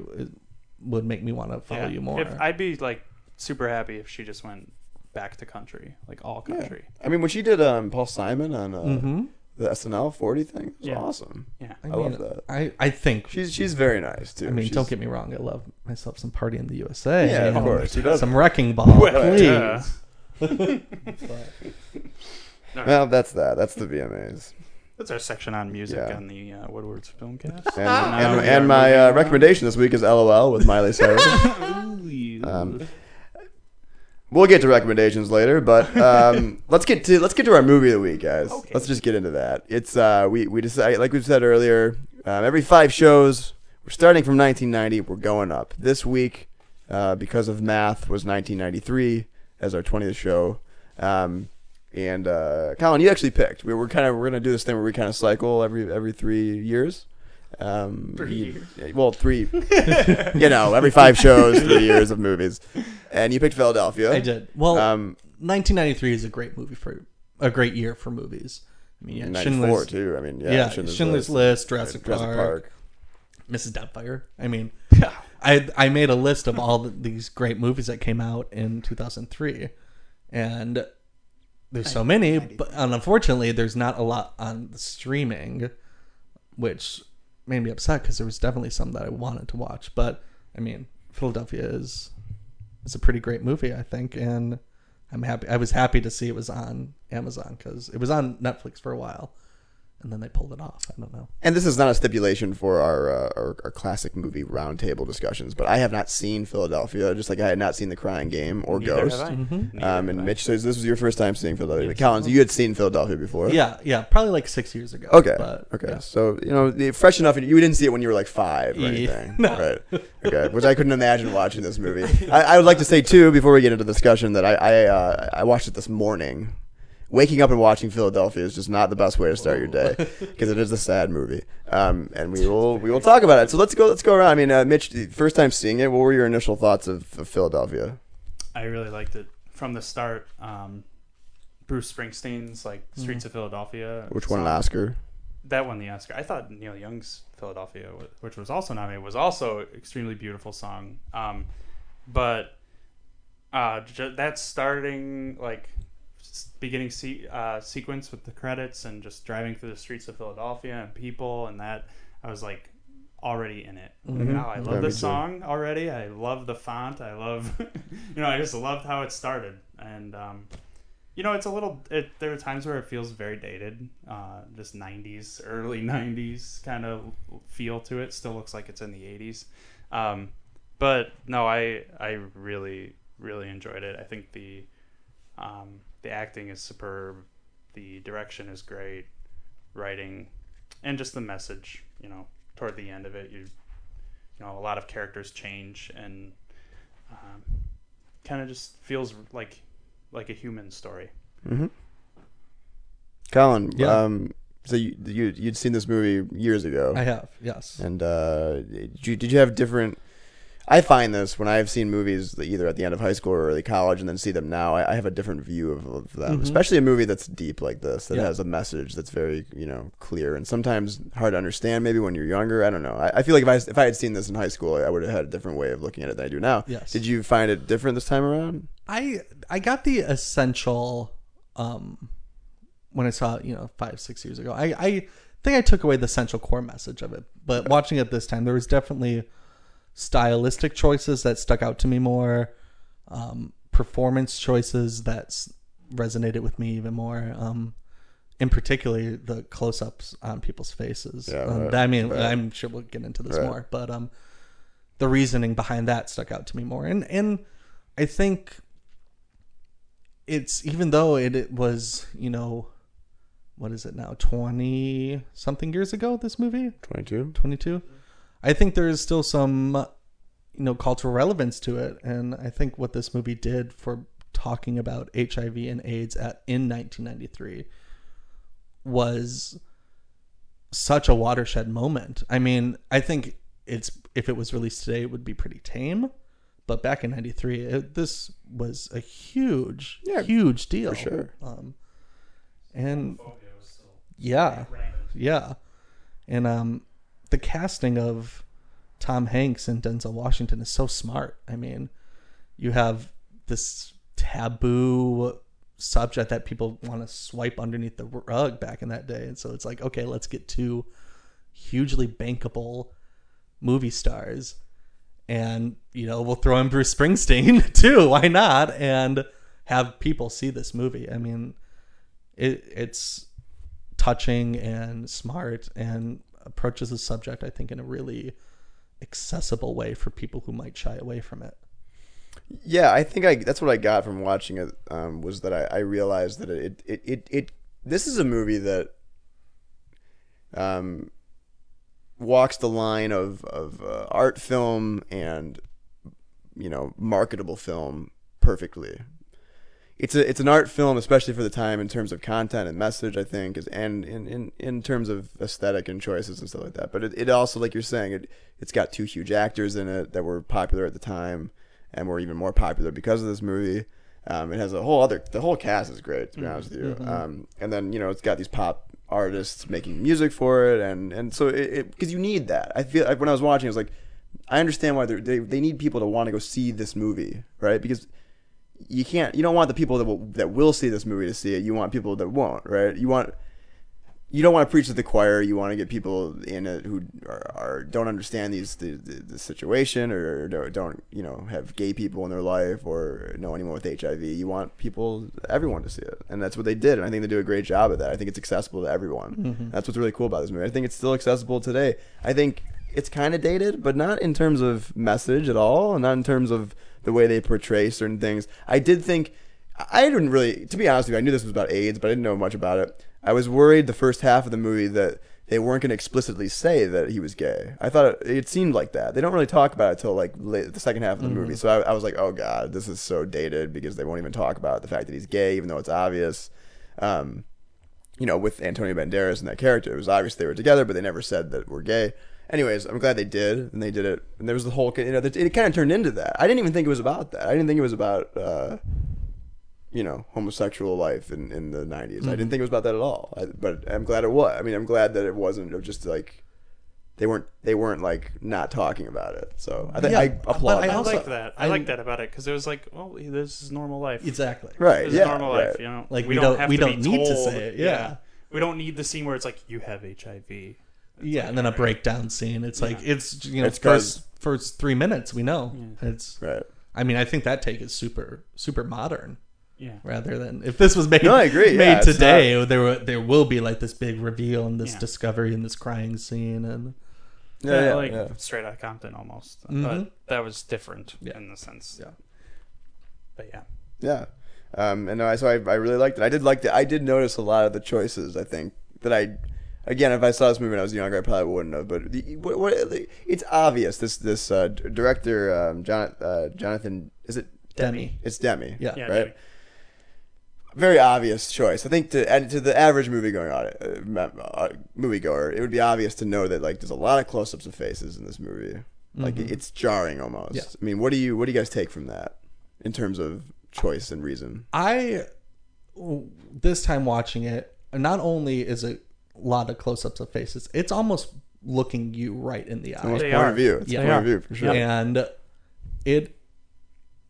would make me want to follow Yeah. you more. If I'd be like super happy if she just went back to country, like all country. I mean, when she did um, Paul Simon on uh, hmm the SNL 40 thing, it was Yeah. awesome. Yeah. I, I mean, love that. I, I think She's she's very nice too. I mean, She's- don't get me wrong. I love myself some party in the USA. Yeah, of and course, who doesn't? Some wrecking ball, Well, please. yeah. Well, that's that. That's the VMAs. That's our section on music Yeah. on the uh, Woodward's Filmcast. And, and, and my uh, recommendation this week is LOL with Miley Cyrus. Um, we'll get to recommendations later, but um, let's get to let's get to our movie of the week, guys. Okay. Let's just get into that. It's uh, we we decided, like we said earlier, um, every five shows we're starting from 1990. We're going up this week uh, because of math was 1993 as our 20th show. Um, and uh, Colin, you actually picked. We were kind of we're gonna do this thing where we kind of cycle every every three years. Um, Three you- years. Well, three. you know, every five shows, three years of movies. And you picked Philadelphia. I did. Well, Um, 1993 is a great movie for a great year for movies. I mean, yeah, 94 Schindler's, too. I mean, yeah, yeah, Schindler's, Schindler's, List, Jurassic, Jurassic Park, Park. Mrs. Doubtfire. I mean, I I made a list of all the, these great movies that came out in 2003, and there's so many, but unfortunately, there's not a lot on the streaming, which made me upset because there was definitely some that I wanted to watch. But I mean, Philadelphia is is a pretty great movie, I think, and I'm happy. I was happy to see it was on Amazon because it was on Netflix for a while, and then they pulled it off. I don't know. And this is not a stipulation for our, uh, our our classic movie roundtable discussions, but I have not seen Philadelphia, just like I had not seen The Crying Game or Neither Ghost. have I. Neither Um, and Mitch says this was your first time seeing Philadelphia. Collins, you had seen Philadelphia before. Yeah, yeah, probably like six years ago. Okay. but, okay. yeah. So you know, fresh enough. You didn't see it when you were like five or Yeah. anything, No. right? Okay. Which I couldn't imagine watching this movie. I, I would like to say too, before we get into the discussion, that I I, uh, I watched it this morning. Waking up and watching Philadelphia is just not the best way to start your day because it is a sad movie. Um, and we will we will talk about it. So let's go let's go around. I mean, uh, Mitch, first time seeing it, what were your initial thoughts of, of Philadelphia? I really liked it from the start. Um, Bruce Springsteen's like "Streets of Philadelphia," Which won an Oscar? That won the Oscar. I thought Neil Young's "Philadelphia," which was also nominated, was also an extremely beautiful song. Um, but uh, ju- that starting like s- beginning se- uh, sequence with the credits and just driving through the streets of Philadelphia and people and that I was like already in it. Like, oh, I love Yeah, this song already. I love the font. I love, you know, I just loved how it started. And, um, you know, it's a little, it, there are times where it feels very dated, uh, just 90s, early 90s kind of feel to it. Still looks like it's in the 80s. Um, but no, I, I really, really enjoyed it. I think the, um, the acting is superb. The direction is great. Writing and just the message, you know, toward the end of it, you, you know, a lot of characters change and um, kind of just feels like like a human story. Mm-hmm. Colin, Yeah. um, so you, you you'd seen this movie years ago. I have yes. And uh, did you did you have different? I find this when I've seen movies either at the end of high school or early college, and then see them now. I, I have a different view of, of them, Mhm. especially a movie that's deep like this, that Yeah. has a message that's very you know clear and sometimes hard to understand. Maybe when you're younger, I don't know. I, I feel like if I if I had seen this in high school, I would have had a different way of looking at it than I do now. Yes. Did you find it different this time around? I I got the essential um when I saw it, you know, five, six years ago. I, I think I took away the essential core message of it. But watching it this time, there was definitely stylistic choices that stuck out to me more, um, performance choices that resonated with me even more. Um, in particular, the close-ups on people's faces. Yeah, um, right, I mean, right. I'm sure we'll get into this Right. more, but um, the reasoning behind that stuck out to me more. And and I think it's even though it, it was you know what is it now 20 something years ago this movie Twenty two. 22 i think there is still some you know cultural relevance to it. And i think what this movie did for talking about hiv and aids at in 1993 was such a watershed moment. I mean i think it's if it was released today it would be pretty tame. But back in 93 it, this was a huge Yeah, huge deal. for sure. um and yeah. yeah. And um the casting of tom hanks and denzel washington is so smart. I mean you have this taboo subject that people want to swipe underneath the rug back in that day. And so it's like okay let's get two hugely bankable movie stars. And you know we'll throw in bruce springsteen too why not? And have people see this movie. I mean, it it's touching and smart and approaches the subject I think in a really accessible way for people who might shy away from it. Yeah, I think I that's what I got from watching it um, was that I, I realized that it, it it it this is a movie that um walks the line of of uh, art film and you know marketable film perfectly. It's a it's an art film, especially for the time in terms of content and message. I think is and in in, in terms of aesthetic and choices and stuff like that. But it, it also, like you're saying, it it's got two huge actors in it that were popular at the time and were even more popular because of this movie. Um, it has a whole other the whole cast is great to be honest with you. Um, and then you know it's got these pop artists making music for it, and and so it because you need that. I feel like when I was watching, I was like, I understand why they they need people to want to go see this movie, right? Because you can't you don't want the people that will that will see this movie to see it. You want people that won't, right? You want you don't want to preach to the choir. You want to get people in it who are, are don't understand these the, the, the situation or don't, don't you know have gay people in their life or know anyone with HIV. You want people everyone to see it, and that's what they did. And I think they do a great job of that. I think it's accessible to everyone. Mm-hmm. That's what's really cool about this movie. I think it's still accessible today. I think it's kind of dated, but not in terms of message at all, and not in terms of the way they portray certain things. I did think I didn't really, to be honest with you, I knew this was about AIDS, but I didn't know much about it. I was worried the first half of the movie that they weren't going to explicitly say that he was gay. I thought it, it seemed like that. They don't really talk about it till like late, the second half of the movie. So I, I was like, oh god, this is so dated because they won't even talk about the fact that he's gay, even though it's obvious. Um, you know, with Antonio Banderas and that character, it was obvious they were together, but they never said that we're gay. Anyways, I'm glad they did, and they did it. And there was the whole, you know, it kind of turned into that. I didn't even think it was about that. I didn't think it was about. Uh, you know, homosexual life in, in the 90s. I didn't think it was about that at all. I, but I'm glad it was. I mean, I'm glad that it wasn't just like they weren't they weren't like not talking about it. So I think Yeah, I applaud. I that. I also- like that. I, I- like that about it because it was like, well, this is normal life. Exactly. right. This Yeah. is normal right. life. You know, Like, we don't- have we to don't be need to say it, yeah. we don't need the scene where it's like you have HIV. Yeah, and then a breakdown scene. It's like it's you know It's 'cause- first first three minutes we know it's. Right. I mean, I think that take is super super modern. Yeah. Rather than if this was made No, I agree, made it's today, there were, there will be like this big reveal and this Yeah. discovery and this crying scene and Yeah. Yeah. like yeah. straight out of Compton almost. Mhm. But that was different Yeah. in the sense. Yeah. But yeah. Yeah. Um, and I, so I, I really liked it. I did like the, I did notice a lot of the choices. I think that I, again, if I saw this movie when I was younger, I probably wouldn't have. But the, what, what, it's obvious. This this uh, director, um, John, uh, Jonathan, is it Demme. It's Demme. Yeah. Yeah. Right. Very obvious choice. I think to and to the average movie going on uh, uh, moviegoer, it would be obvious to know that like there's a lot of close ups of faces in this movie. Like it's jarring almost. Yeah. I mean, what do you what do you guys take from that in terms of choice and reason? I this time watching it, not only is it a lot of close ups of faces, it's almost looking you right in the eye. Almost point are. of view. It's Yeah. point are. of view for sure. And it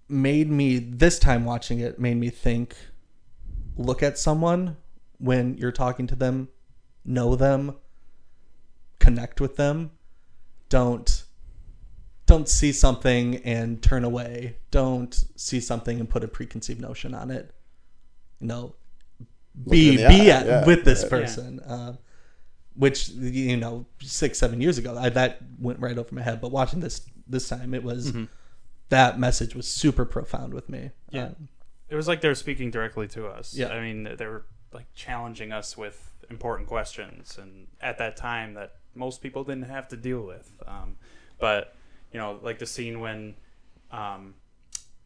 made me this time watching it made me think look at someone when you're talking to them, know them, connect with them. Don't don't see something and turn away. Don't see something and put a preconceived notion on it. You know, be be eye, at, yeah, with this yeah. person. Uh, which you know, six seven years ago, I, that went right over my head. But watching this this time, it was that message was super profound with me. Yeah. Um, It was like they were speaking directly to us. Yeah. I mean, they were like challenging us with important questions, and at that time, that most people didn't have to deal with. Um, but you know, like the scene when um,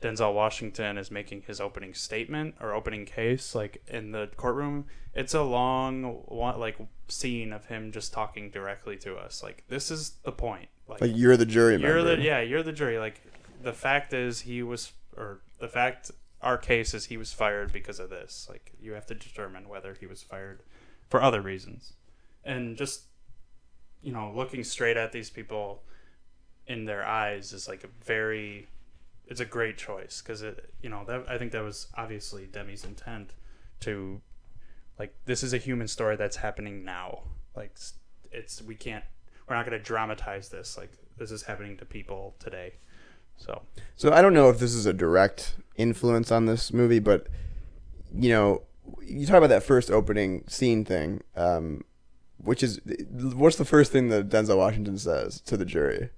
Denzel Washington is making his opening statement or opening case, like in the courtroom. It's a long, like scene of him just talking directly to us. Like this is the point. Like, Like you're the jury you're member. the yeah, you're the jury. Like the fact is he was or the fact our case is he was fired because of this. Like you have to determine whether he was fired for other reasons. And just you know, looking straight at these people in their eyes is like a very it's a great choice because it you know that I think that was obviously Demme's intent to like this is a human story that's happening now like it's we can't we're not going to dramatize this like this is happening to people today So So I don't know if this is a direct influence on this movie, but you know, you talk about that first opening scene thing, um, which is what's the first thing that Denzel Washington says to the jury?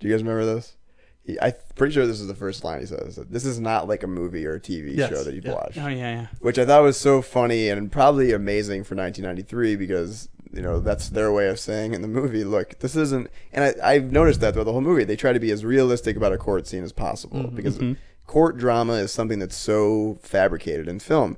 Do you guys remember this? He, I'm pretty sure this is the first line he says. This is not like a movie or a TV Yes, show that you've yeah. watched oh yeah, yeah. which I thought was so funny and probably amazing for 1993 because you know that's their way of saying in the movie, look, this isn't. And I, I've noticed that throughout the whole movie, they try to be as realistic about a court scene as possible mm-hmm. because mm-hmm. court drama is something that's so fabricated in film.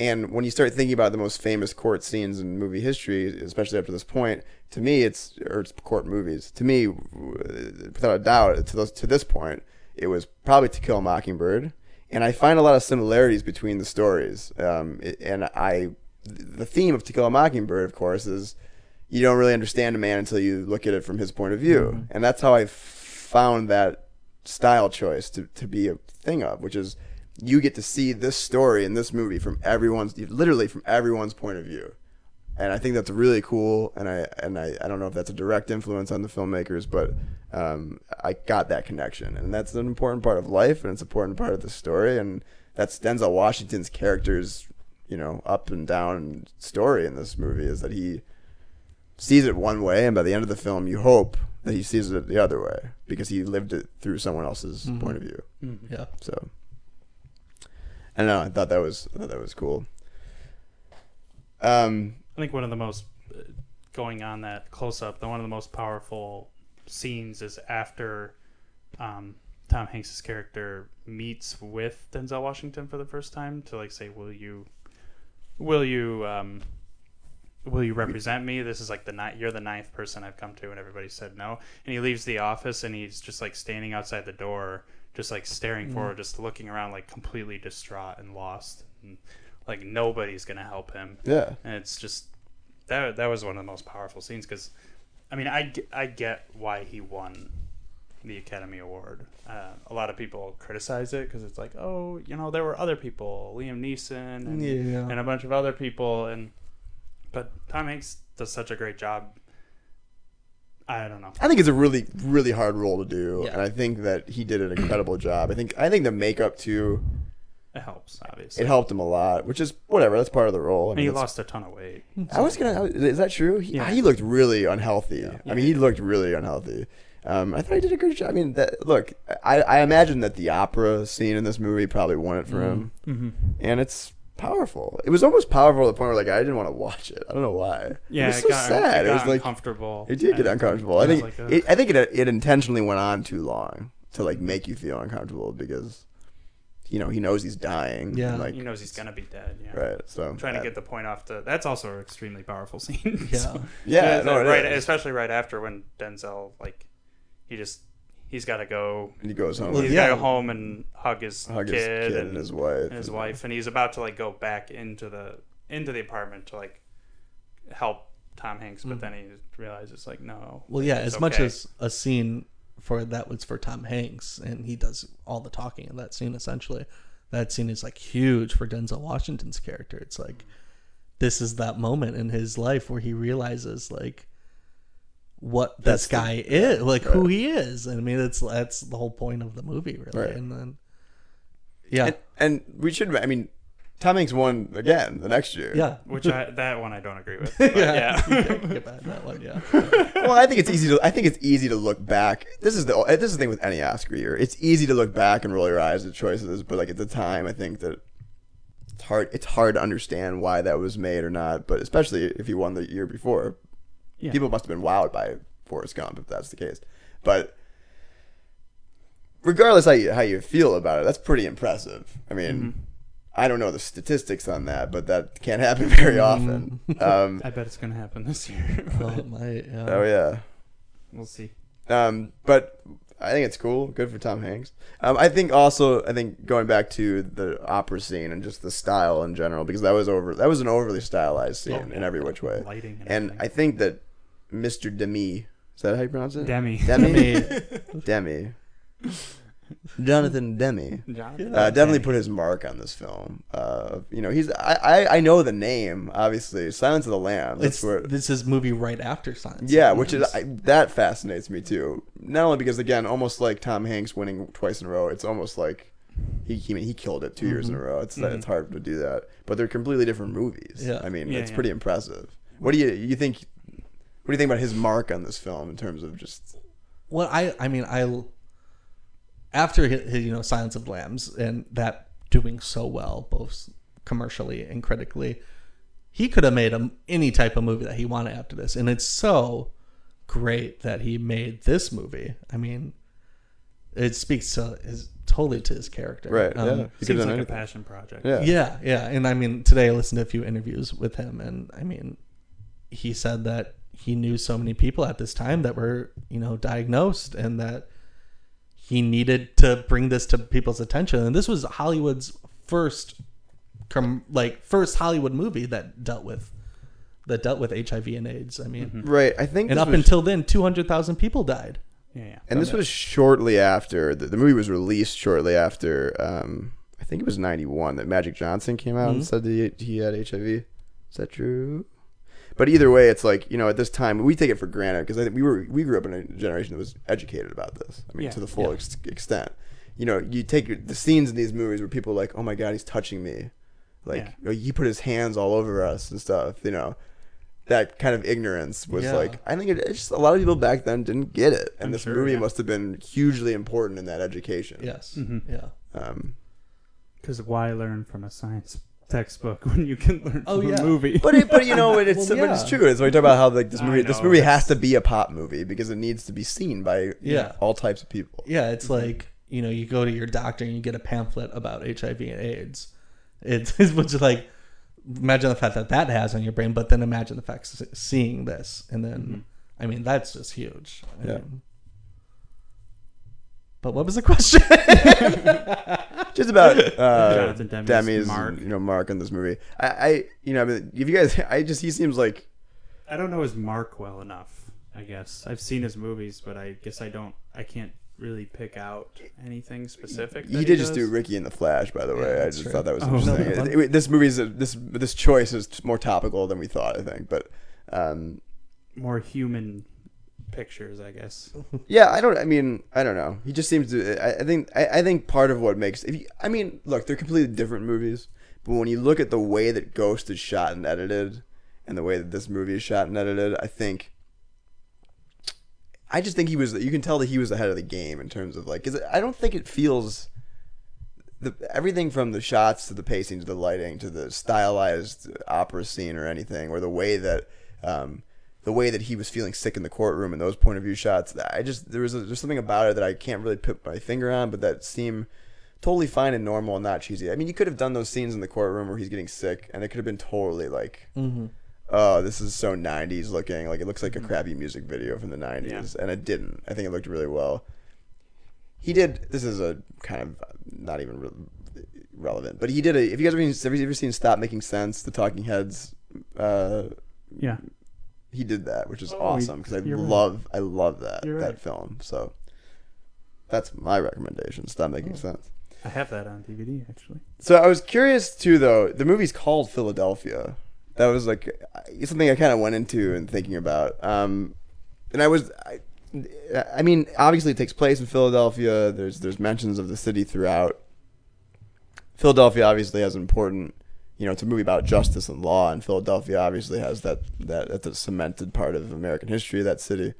And when you start thinking about the most famous court scenes in movie history, especially up to this point, to me, it's or it's court movies. To me, without a doubt, to those to this point, it was probably To Kill a Mockingbird, and I find a lot of similarities between the stories. Um, and I, the theme of To Kill a Mockingbird, of course, is you don't really understand a man until you look at it from his point of view, and that's how I found that style choice to, to be a thing of, which is you get to see this story in this movie from everyone's literally from everyone's point of view. And I think that's really cool and I and I, I don't know if that's a direct influence on the filmmakers, but um, I got that connection. And that's an important part of life and it's an important part of the story and that's Denzel Washington's character's, you know, up and down story in this movie is that he sees it one way, and by the end of the film, you hope that he sees it the other way because he lived it through someone else's point of view. Yeah. So I know. I thought that was thought that was cool. Um, I think one of the most uh, going on that close up, the one of the most powerful scenes is after um, Tom Hanks's character meets with Denzel Washington for the first time to like say, "Will you, will you, um, will you represent me? This is like the. You're the ninth person I've come to, and everybody said no." And he leaves the office and he's just like standing outside the door, just like staring forward, just looking around, like completely distraught and lost, and like nobody's gonna help him yeah, and it's just that that was one of the most powerful scenes because I mean I, I get why he won the Academy Award. Uh, a lot of people criticize it because it's like oh you know there were other people Liam Neeson and, Yeah. and a bunch of other people and but Tom Hanks does such a great job. I don't know. I think it's a really really hard role to do, Yeah. and I think that he did an incredible job. I think I think the makeup too It helps obviously. it helped him a lot, which is whatever. That's part of the role. I And mean, he lost a ton of weight. I was gonna. Is that true? He, Yeah. he looked really unhealthy. I Yeah. mean, he looked really unhealthy. Um, I thought he did a good job. I mean, that, look, I, I imagine that the opera scene in this movie probably won it for him, Mm-hmm. and it's powerful. It was almost powerful to the point where like I didn't want to watch it. I don't know why. Yeah, it was it so got, sad. It, It, was like uncomfortable. it did get uncomfortable. I think like, ugh. it, I think it it intentionally went on too long to like make you feel uncomfortable because you know he knows he's dying. Yeah. like he knows he's gonna be dead. Yeah. right. So trying to get the point off to that's also an extremely powerful scene Yeah. So- Yeah, it's no, right especially right after when denzel like he just he's got to go and he goes home. Well, he's yeah. got to go home and hug his hug kid, his kid and, and his wife. and his wife and he's about to like go back into the into the apartment to like help tom hanks but then he realizes like no Mm-hmm. Well, yeah, it's as much as a scene for that was for Tom Hanks, and he does all the talking in that scene. Essentially, that scene is like huge for Denzel Washington's character. It's like this is that moment in his life where he realizes like what That's this the- guy is, like who he is. I mean, that's that's the whole point of the movie, really. Right. And then, yeah, And, and we should. I mean, Tom Hanks won again the next year. yeah, which I, that one i don't agree with but yeah, Get back that one, yeah. Well, I think it's easy to. I think it's easy to look back. This is the. Uh, this is the thing with any Oscar year. It's easy to look back and roll your eyes at choices, but like at the time, I think that it's hard. It's hard to understand why that was made or not. But especially if he won the year before, Yeah. people must have been wowed by Forrest Gump if that's the case. But regardless how you how you feel about it, that's pretty impressive. I mean. Mm-hmm. I don't know the statistics on that, but that can't happen very often. Um, i bet it's gonna happen this year Oh, my, yeah. oh yeah, we'll see Um, but I think it's cool. Good for Tom Hanks. Um, I think also, I think going back to the opera scene and just the style in general, because that was over. That was an overly stylized scene Oh, yeah. in every which way. Lighting and and. I think that Mr. Demme, is that how you pronounce it? Demme. Demme. Demme. Jonathan Demme. Jonathan. Uh, definitely put his mark on this film. Uh, you know, he's I, I I know the name obviously, Silence of the Lambs. That's It's where this is movie right after Silence. Yeah, which is I, that fascinates me too. Not only because again, almost like Tom Hanks winning twice in a row, it's almost like he he, he killed it 2 years in a row. It's it's hard to do that, but they're completely different movies. Yeah. I mean, Yeah, it's yeah. pretty impressive. What do you you think? What do you think about his mark on this film in terms of just? Well, I I mean I after his, his, you know Silence of the Lambs and that doing so well both commercially and critically, he could have made a, any type of movie that he wanted after this, and it's so great that he made this movie. I mean, it speaks to his totally to his character, Right. Um, yeah. He Seems have done like a passion project. Yeah. Yeah, yeah. And I mean, today I listened to a few interviews with him, and I mean, he said that he knew so many people at this time that were, you know, diagnosed and that he needed to bring this to people's attention. And this was Hollywood's first, com- like, first Hollywood movie that dealt with. That dealt with HIV and AIDS. I mean, Right. I think. and up was- until then, two hundred thousand people died. Yeah, yeah. and this was shortly after the, the movie was released. Shortly after, um, I think it was ninety one that Magic Johnson came out and said that he, he had HIV. Is that true? But either way, it's like you know, at this time we take it for granted because I think we were we grew up in a generation that was educated about this. I mean, Yeah, to the full ex- extent. You know, you take the scenes in these movies where people are like, "Oh my God, he's touching me," like Yeah. you know, he put his hands all over us and stuff. You know, that kind of ignorance was Yeah. like I think it, it's just a lot of people back then didn't get it, and I'm this sure, movie yeah. must have been hugely important in that education. Yes. Mm-hmm. Yeah. Um, Because why learn from a science textbook when you can learn Oh, from yeah. a movie? but it, but you know it, it's Well, but it's yeah. true. It's like talk about how like this I movie this know, movie has to be a pop movie because it needs to be seen by you Yeah. know, all types of people. Yeah, it's mm-hmm. like you know, you go to your doctor and you get a pamphlet about HIV and AIDS. It's, it's which is like imagine the fact that that has on your brain, but then imagine the fact s- seeing this, and then mm-hmm. I mean that's just huge. I Yeah. mean- but what was the question? just about uh, Jonathan Demme's Demi's mark. you know mark in this movie. I, I you know I mean, if you guys I just he seems like I don't know his mark well enough. I guess I've seen his movies, but I guess I don't. I can't really pick out anything specific. he that did just does. do Ricki and the Flash. By the way, I that's just true. thought that was Oh, interesting. no. It- it- this movie's a, this this choice is more topical than we thought. I think, but um, more human pictures, I guess. Yeah, I don't. I mean, I don't know. He just seems to. I, I think. I, I think part of what makes. If you, I mean, look, they're completely different movies. But when you look at the way that Ghost is shot and edited, and the way that this movie is shot and edited, I think. I just think he was. You can tell that he was ahead of the game in terms of like. Cause I don't think it feels. The, everything from the shots to the pacing to the lighting to the stylized opera scene or anything, or the way that. Um, the way that he was feeling sick in the courtroom and those point of view shots, I just there was a, there's something about it that I can't really put my finger on, but that seemed totally fine and normal and not cheesy. I mean, you could have done those scenes in the courtroom where he's getting sick, and it could have been totally like, oh, this is so '90s looking. Like it looks like a crappy music video from the '90s, and it didn't. I think it looked really well. He did. This is a kind of not even re- relevant, but he did a. If you guys have, seen, have you ever seen Stop Making Sense, the Talking Heads? Uh, Yeah. He did that, which is Oh, awesome because I right. love I love that You're that right. film. So that's my recommendation. Stop Oh. making sense. I have that on DVD actually. So I was curious too, though. The movie's called Philadelphia. That was like uh, something I kind of went into and thinking about. Um, and I was, I, I mean, obviously it takes place in Philadelphia. There's there's mentions of the city throughout. Philadelphia obviously has important, you know, it's a movie about justice and law, and Philadelphia obviously has that that that's a cemented part of American history. That city.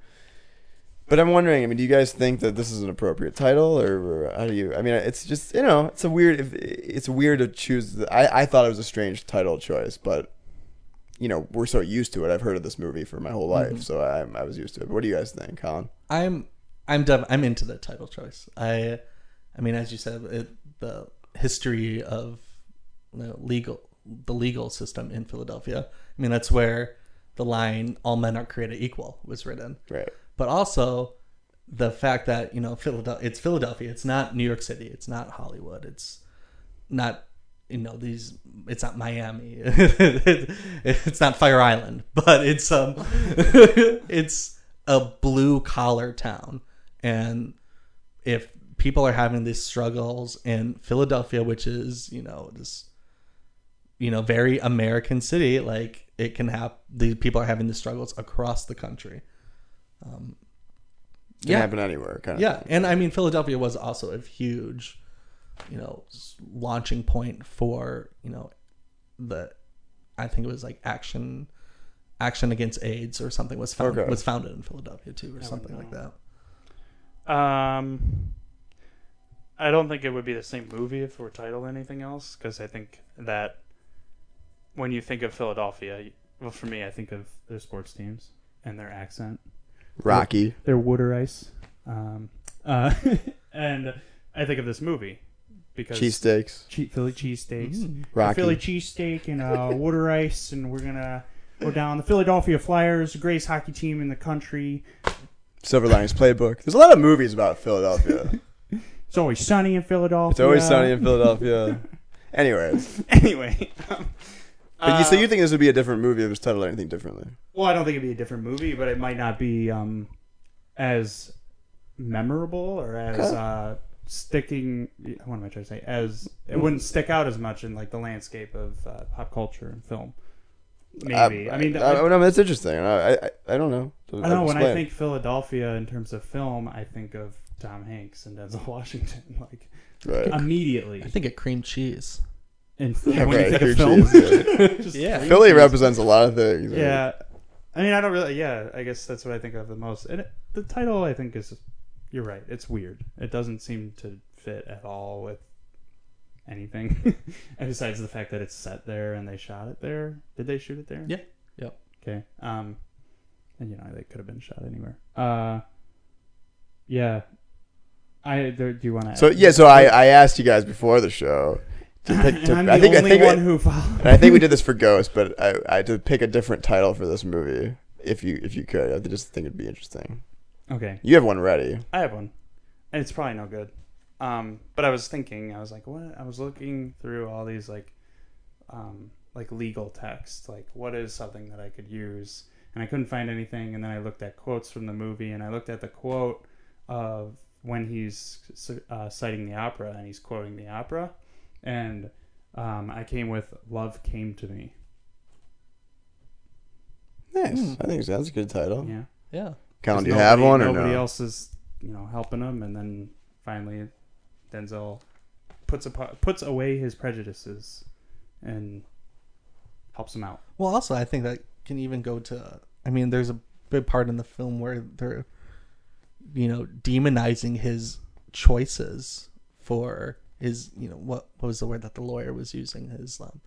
But I'm wondering. I mean, do you guys think that this is an appropriate title, or, or how do you? I mean, it's just you know, it's a weird. if- It's weird to choose. The, I I thought it was a strange title choice, but you know, we're so used to it. I've heard of this movie for my whole mm-hmm. life, so I I was used to it. But what do you guys think, Colin? I'm I'm dev- I'm into the title choice. I I mean, as you said, it, the history of you know, legal the legal system in Philadelphia. I mean, that's where the line "all men are created equal" was written. Right. But also the fact that you know Philadelphia, it's Philadelphia. It's not New York City. It's not Hollywood. It's not you know these. It's not Miami. it's not Fire Island. But it's um, it's a blue collar town, and if people are having these struggles in Philadelphia, which is you know this you know very American city. Like it can have the people are having the struggles across the country. Um, Can happen anywhere, kind of. yeah, and I mean Philadelphia was also a huge, you know, launching point for you know, the, I think it was like action, action against AIDS or something was found, Okay. was founded in Philadelphia too or something like that. Um, I don't think it would be the same movie if it were titled anything else because I think that when you think of Philadelphia, well, for me, I think of their sports teams and their accent. Rocky. Their water ice. Um, uh, and I think of this movie because Cheesesteaks. che- Philly cheesesteaks, Rocky. Philly cheesesteak, and uh, water ice, and we're gonna go down the Philadelphia Flyers, the greatest hockey team in the country. Silver Linings Playbook. There's a lot of movies about Philadelphia. It's always sunny in Philadelphia. It's always sunny in Philadelphia. Anyways, anyway. um, but you, so uh, you think this would be a different movie if it was titled anything differently? Well, I don't think it'd be a different movie, but it might not be um, as memorable or as uh, sticking. What am I trying to say? As it wouldn't stick out as much in like the landscape of uh, pop culture and film. Maybe. I, mean, I, I, no, that's interesting. I, I, I don't know. I don't know. When I Explain. think Philadelphia in terms of film, I think of Tom Hanks and Denzel Washington, like right. immediately. I think of cream cheese. And Yeah, when you right, think of cream film, cheese, yeah. Just Yeah. Philly cheese. represents a lot of things. Yeah, I mean, I don't really. Yeah, I guess that's what I think of the most. And it, the title, I think, is. You're right. It's weird. It doesn't seem to fit at all with anything, and besides the fact that it's set there and they shot it there. Did they shoot it there? Yeah. Yep. Okay. Um, and you know they could have been shot anywhere. Uh, yeah. I there, do you want to? So yeah, so I, I asked you guys before the show to pick. To, I'm the I think only I think one I, who followed. I think we did this for Ghost, but I I had to pick a different title for this movie. If you if you could, I just think it'd be interesting. Okay. You have one ready. I have one, and it's probably no good. Um, but I was thinking, I was like, what? I was looking through all these like, um, like legal text, like what is something that I could use, and I couldn't find anything. And then I looked at quotes from the movie, and I looked at the quote of when he's uh, citing the opera and he's quoting the opera, and um, I came with "Love Came to Me." Nice. I think so. that's a good title. Yeah. Yeah. Colin, do you Nobody- have one or nobody no? else is you know helping him and then finally denzel puts apart, puts away his prejudices and helps him out Well, also, I think that can even go to. I mean, there's a big part in the film where they're, you know, demonizing his choices for his, you know, what what was the word that the lawyer was using? His um,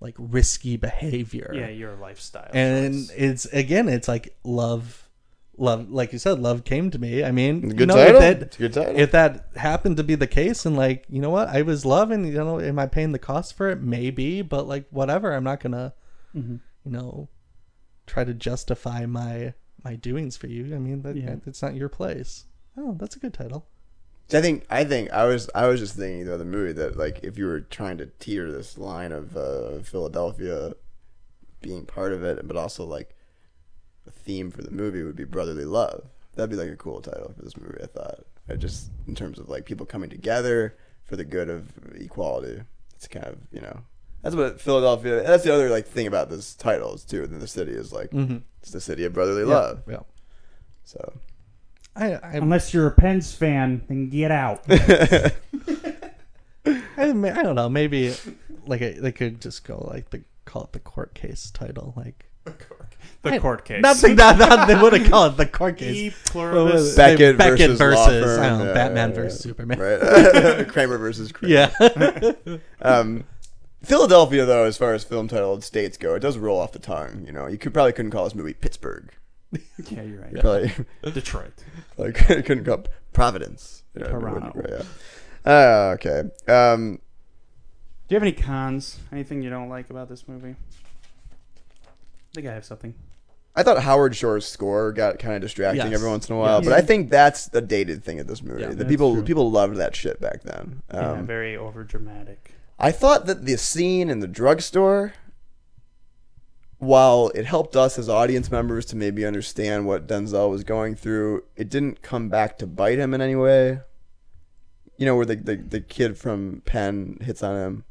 like risky behavior. yeah your lifestyle and choice. it's again, it's like love, love. Like you said, love came to me. I mean, Good you know, title. If that, It's a good title. if that happened to be the case, and like, you know what, I was loving. You know, am I paying the cost for it? Maybe, but like, whatever. I'm not gonna, Mm-hmm. you know, try to justify my my doings for you. I mean, that, Yeah. it's not your place. Oh, that's a good title. I think I think I was I was just thinking though the movie that like if you were trying to teeter this line of uh, Philadelphia being part of it, but also like the theme for the movie would be brotherly love. That'd be like a cool title for this movie. I thought. I just in terms of like people coming together for the good of equality. It's kind of you know that's what Philadelphia. That's the other like thing about this title is too. That the city is like Mm-hmm. it's the city of brotherly love. Yeah. So I, I, unless you're a pens fan then get out I, mean, I don't know. Maybe like a, they could just go like the call it the court case title, like the I- court case Nothing that, that they would have called it the court case. E What pluribus was? Beckett, Beckett versus, law firm. I don't know, Yeah, Batman yeah, versus yeah. Superman. Right. Kramer versus Kramer. Yeah. Um, Philadelphia, though, as far as film titled states go, it does roll off the tongue. You know, you could probably couldn't call this movie Pittsburgh. yeah you're right Probably detroit like couldn't call it Providence. You know, it Toronto. wouldn't- right, yeah. Uh, okay. Um, do you have any cons anything you don't like about this movie I think I have something. I thought Howard Shore's score got kind of distracting Yes. every once in a while, Yes. but I think that's the dated thing of this movie. Yeah, the that's people true. people loved that shit back then. yeah, Um, very over dramatic. I thought that the scene in the drugstore, while it helped us as audience members to maybe understand what Denzel was going through, it didn't come back to bite him in any way. You know where the, the the kid from Penn hits on him.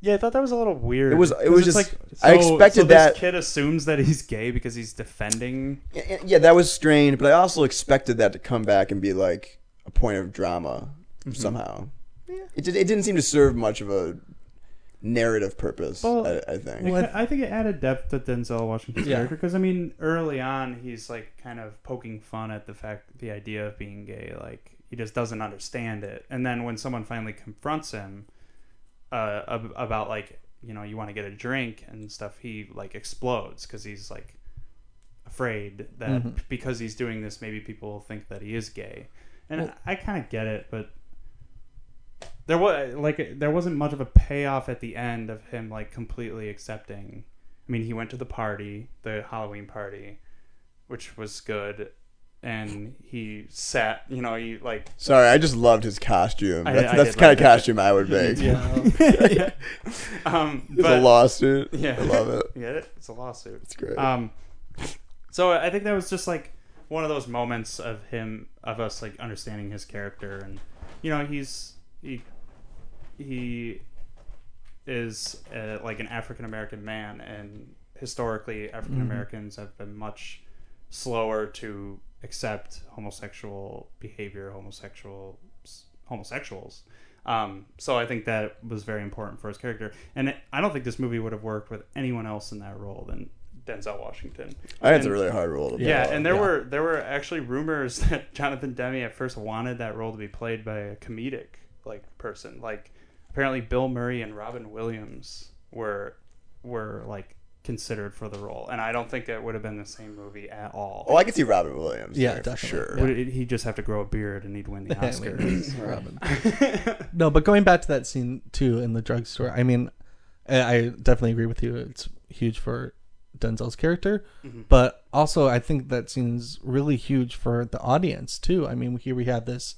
Yeah, I thought that was a little weird. It was- it was just- like I so- expected so this that- kid assumes that he's gay because he's defending. Yeah, yeah, that was strange, but I also expected that to come back and be like a point of drama Mm-hmm. somehow. It did, it didn't seem to serve much of a narrative purpose. Well, I, I think. It I think it added depth to Denzel Washington's Yeah. character because I mean, early on, he's like kind of poking fun at the fact, the idea of being gay. Like he just doesn't understand it, and then when someone finally confronts him uh, ab- about like you know you want to get a drink and stuff, he like explodes because he's like afraid that Mm-hmm. because he's doing this, maybe people will think that he is gay, and Well- I kind of get it, but there was like there wasn't much of a payoff at the end of him like completely accepting. I mean, he went to the party, the Halloween party, which was good, and he sat. You know, he like Sorry, I just loved his costume. I- That's, I that's the kind of costume I would make. Yeah. um, It's a lawsuit. yeah, I love it. Get it? It's a lawsuit. It's great. Um, so I think that was just like one of those moments of him, of us like understanding his character, and you know, he's he he is uh, like an African American man, and historically, African Americans have been much slower to accept homosexual behavior, homosexual homosexuals. Um, so I think that was very important for his character, and it, I don't think this movie would have worked with anyone else in that role than Denzel Washington. I think it's a really hard role to play. yeah, and there Yeah. were there were actually rumors that Jonathan Demme at first wanted that role to be played by a comedic like person. Like apparently Bill Murray and Robin Williams were were like considered for the role, and I don't think it would have been the same movie at all. Oh, I could see Robin Williams. Yeah, there for sure. Yeah. Would he'd just have to grow a beard and he'd win the I Oscar. Robin. no, but going back to that scene too in the drugstore, I mean, I I definitely agree with you. It's huge for Denzel's character, mm-hmm. but also I think that scene's really huge for the audience too. I mean, here we have this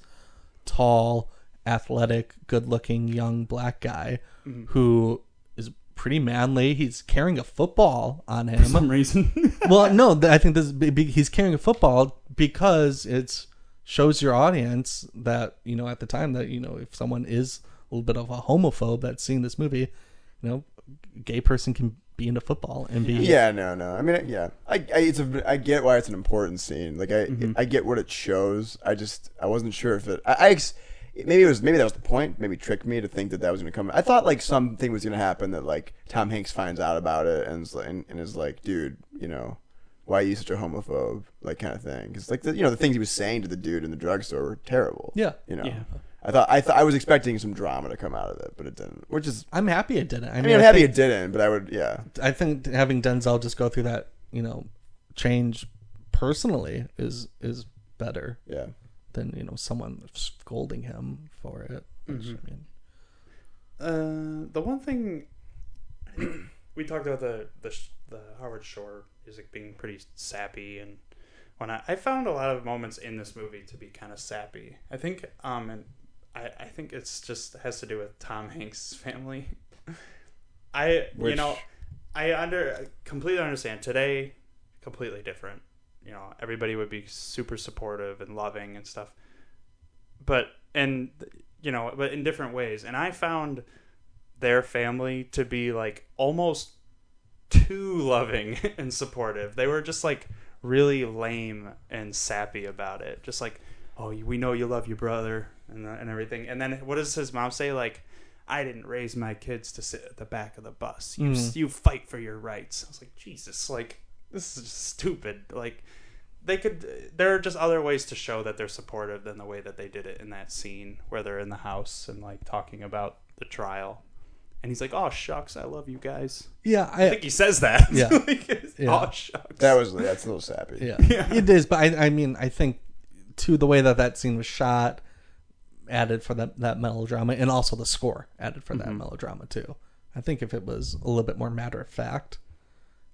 tall, athletic, good-looking young black guy who is pretty manly. He's carrying a football on him. for some reason. well, no, I think this is be- be- he's carrying a football because it shows your audience that you know at the time that you know if someone is a little bit of a homophobe that's seeing this movie, you know, gay person can be into football and be Yeah, no, no. I mean, yeah, I, I, it's a, I get why it's an important scene. Like, I, Mm-hmm. I get what it shows. I just, I wasn't sure if it. I, I ex, maybe it was, maybe that was the point. Maybe tricked me to think that that was going to come. I thought like something was going to happen that like Tom Hanks finds out about it and is, like- and, and is like, dude, you know, why are you such a homophobe? Like kind of thing. Because like the, you know the things he was saying to the dude in the drugstore were terrible. Yeah. You know. Yeah. I thought I thought I was expecting some drama to come out of it, but it didn't. Which is, I'm happy it didn't. I I mean, I happy think, it didn't, but I would, yeah. I think having Denzel just go through that, you know, change personally is is better Yeah. Than you know someone scolding him for it. Which, Mm-hmm. I mean, Uh, the one thing we talked about the the sh- the Howard Shore music being pretty sappy and when I I found a lot of moments in this movie to be kind of sappy. I think um and I I think it's just has to do with Tom Hanks' family. I you know I under completely understand today completely different. You know everybody would be super supportive and loving and stuff. But and you know but in different ways. And i found their family to be like almost too loving and supportive. They were just like really lame and sappy about it. Just like oh we know you love your brother and, and everything. And then what does his mom say? Like i didn't raise my kids to sit at the back of the bus. You, mm-hmm. you fight for your rights. I was like jesus like this is stupid like they could there are just other ways to show that they're supportive than the way that they did it in that scene where they're in the house and like talking about the trial and he's like oh shucks i love you guys yeah, i think he says that Yeah. Like, Yeah. oh shucks That was that's a little sappy. Yeah. it is. But I, I mean, I think to the way that that scene was shot, added for that that melodrama, and also the score added for that mm-hmm. melodrama too. I think if it was a little bit more matter of fact,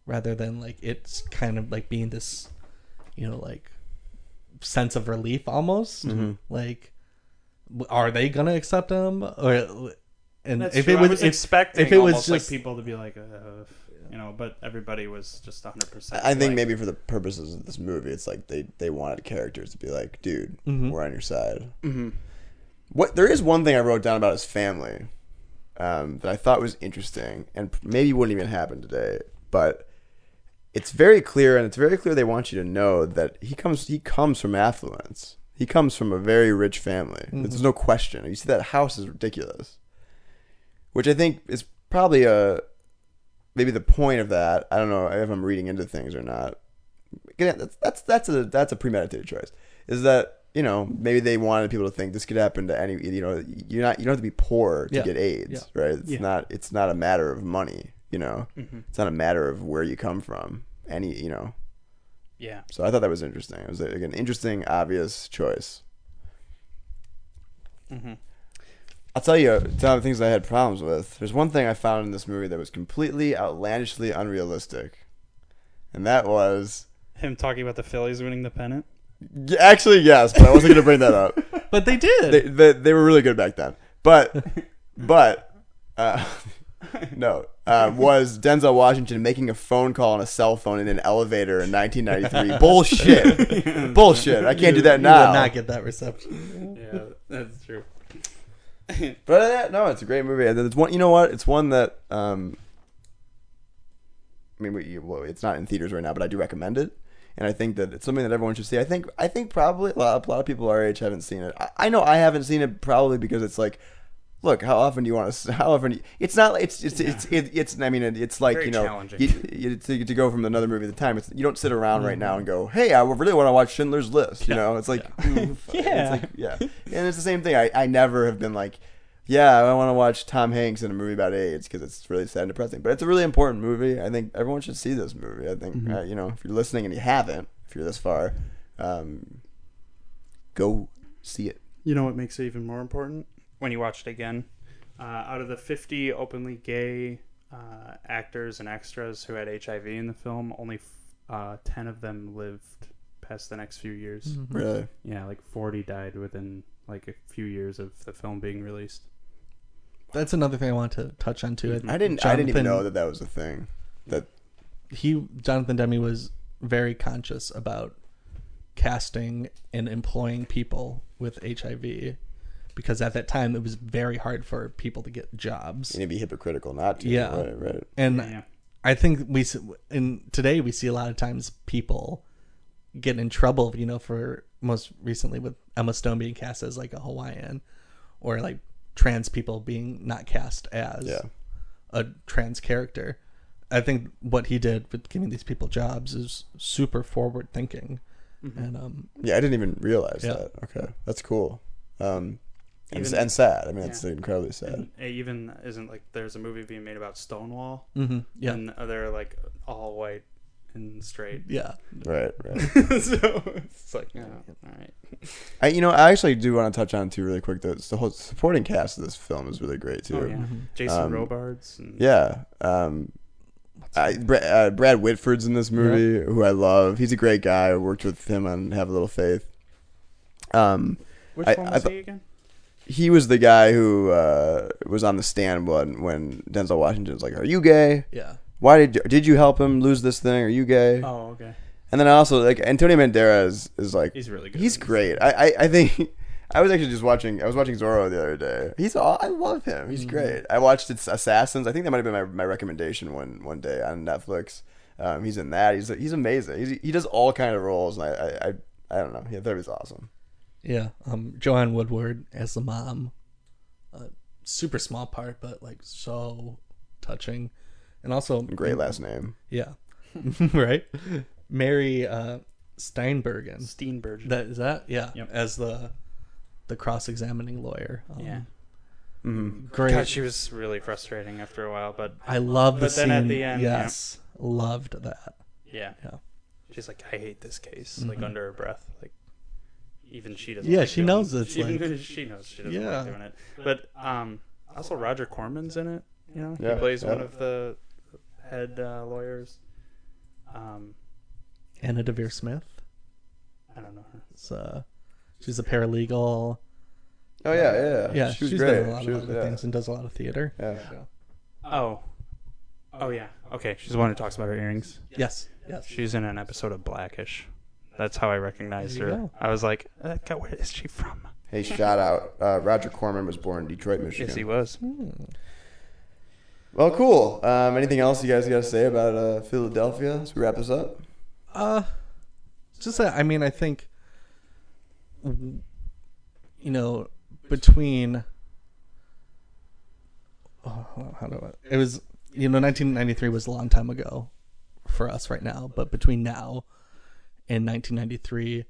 rather than like it's kind of like being this, you know, like sense of relief almost, like are they gonna accept him or and That's if true. it was I was if, expecting if it was just like people to be like uh, you know but everybody was just 100% I think like- maybe for the purposes of this movie, it's like they they wanted characters to be like, dude, Mm-hmm. we're on your side. What there is one thing I wrote down about his family um, that I thought was interesting, and maybe wouldn't even happen today, but it's very clear, and it's very clear they want you to know that he comes he comes from affluence. He comes from a very rich family. There's no question. You see that house is ridiculous, which I think is probably a maybe the point of that. I don't know if I'm reading into things or not. Again, that's that's that's a that's a premeditated choice. Is that you know maybe they wanted people to think this could happen to any you know you're not you don't have to be poor to Yeah. get AIDS Yeah. right it's Yeah. not it's not a matter of money you know Mm-hmm. it's not a matter of where you come from any you know Yeah. so I thought that was interesting it was like an interesting obvious choice Mm-hmm. I'll tell you some of the things I had problems with. There's one thing I found in this movie that was completely outlandishly unrealistic, and that was Him talking about the Phillies winning the pennant. Actually yes, but I wasn't gonna bring that up. But they did. They, they, they were really good back then, but but uh, no uh, was Denzel Washington making a phone call on a cell phone in an elevator in 1993? Bullshit, bullshit. I can't do that You now. would not get that reception. Yeah, that's true. But uh, no, it's a great movie. And it's one. You know what? It's one that. Um, I mean, we, well, it's not in theaters right now, but I do recommend it. And I think that it's something that everyone should see. I think. I think probably a lot, a lot of people our age haven't seen it. I, I know I haven't seen it probably because it's like. Look, how often do you want to? How often? It's not. It's it's it's it's. it's I mean, it's like Very you know, challenging. you, you, to, to go from another movie at a time. It's, you don't sit around right now and go, "Hey, I really want to watch Schindler's List." You know, it's like, oof. Yeah. It's like, yeah, and it's the same thing. I, I never have been like, yeah, I want to watch Tom Hanks in a movie about AIDS because it's really sad and depressing. But it's a really important movie. I think everyone should see this movie. I think uh, you know if you're listening and you haven't, if you're this far, um, go see it. You know what makes it even more important? When you watched it again. Uh, out of the 50 openly gay uh, actors and extras who had HIV in the film, only uh, 10 of them lived past the next few years. Really, Yeah, like 40 died within like a few years of the film being released. That's another thing I want to touch on too. I didn't. I didn't even know that that was a thing. That he Jonathan Demme was very conscious about casting and employing people with HIV because at that time it was very hard for people to get jobs. it'd be hypocritical not to. Yeah. right, right. And Yeah. I think we s- in today we see a lot of times people get in trouble, you know, for most recently with Emma Stone being cast as like a Hawaiian or like trans people being not cast as Yeah. a trans character. I think what he did with giving these people jobs is super forward thinking. And um Yeah, I didn't even realize Yeah. that. Okay, that's cool. Um, and, Even- and sad. I mean, it's incredibly sad. And it even isn't like there's a movie being made about Stonewall, mhm, yeah. and they're like all white and straight. yeah. Right, right. so it's like, oh, all right. I, you know, I actually do want to touch on too really quick. The, the whole supporting cast of this film is really great too. Oh yeah, Jason Um, Robards. And, Yeah. Um, I, Bra- uh, Brad Whitford's in this movie, who I love. He's a great guy. I worked with him on Have a Little Faith. Um, Which I- one I was thought- he again? He was the guy who uh, was on the stand when when Denzel Washington was like, "Are you gay? Yeah. Why did you, did you help him lose this thing? Are you gay?" Oh, okay. And then I also like Antonio Banderas is like He's really good. He's great. I, I, I think I was actually just watching. I was watching Zorro the other day. He's all, I love him. He's great. I watched it's Assassins. I think that might have been my, my recommendation one one day on Netflix. Um, he's in that. He's he's amazing. He's, he does all kind of roles, and I I, I, I don't know. Yeah, that was awesome. Yeah. Um Joanne Woodward as the mom. Uh, super small part but like so touching. And also Great last name. Yeah. right? Mary uh Steinbergen. Steenburgen. That is that? Yeah. Yep. As the the cross-examining lawyer. Um, yeah. Great. God, she was really frustrating after a while, but I love the But then scene. at the end, yeah. yes. Loved that. yeah, Yeah. she's like, I hate this case, like under her breath, like even she doesn't. Yeah, like she doing knows it. it's Even like- she knows she doesn't Yeah. like doing it. But um, also Roger Corman's in it. You know, Yeah, he plays yeah. one of the head uh, lawyers. Um, Anna Deavere Smith. I don't know her. It's, uh, she's a paralegal. Oh yeah, yeah. yeah. Yeah, she was she's great. done a lot She of was- other yeah. things and does a lot of theater. Yeah. Oh, oh yeah. Okay, she's the one who talks about her earrings. Yes. Yes. She's in an episode of Blackish. That's how I recognized her. go. I was like, uh, God, where is she from? Hey, shout out. Uh, Roger Corman was born in Detroit, Michigan. Yes, he was. Well, cool. Um, anything else you guys got to say about uh, Philadelphia as we wrap this up? Uh, just that. I mean, I think, you know, between. Oh, how do I? It was you know, 1993 was a long time ago for us right now, but between now and 1993,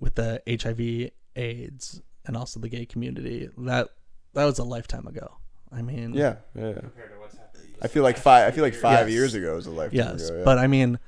with the HIV, AIDS, and also the gay community, that that was a lifetime ago. I mean, Yeah, yeah. I feel like five. I feel like five Yes. years ago is a lifetime Yes, ago. yeah. but I mean,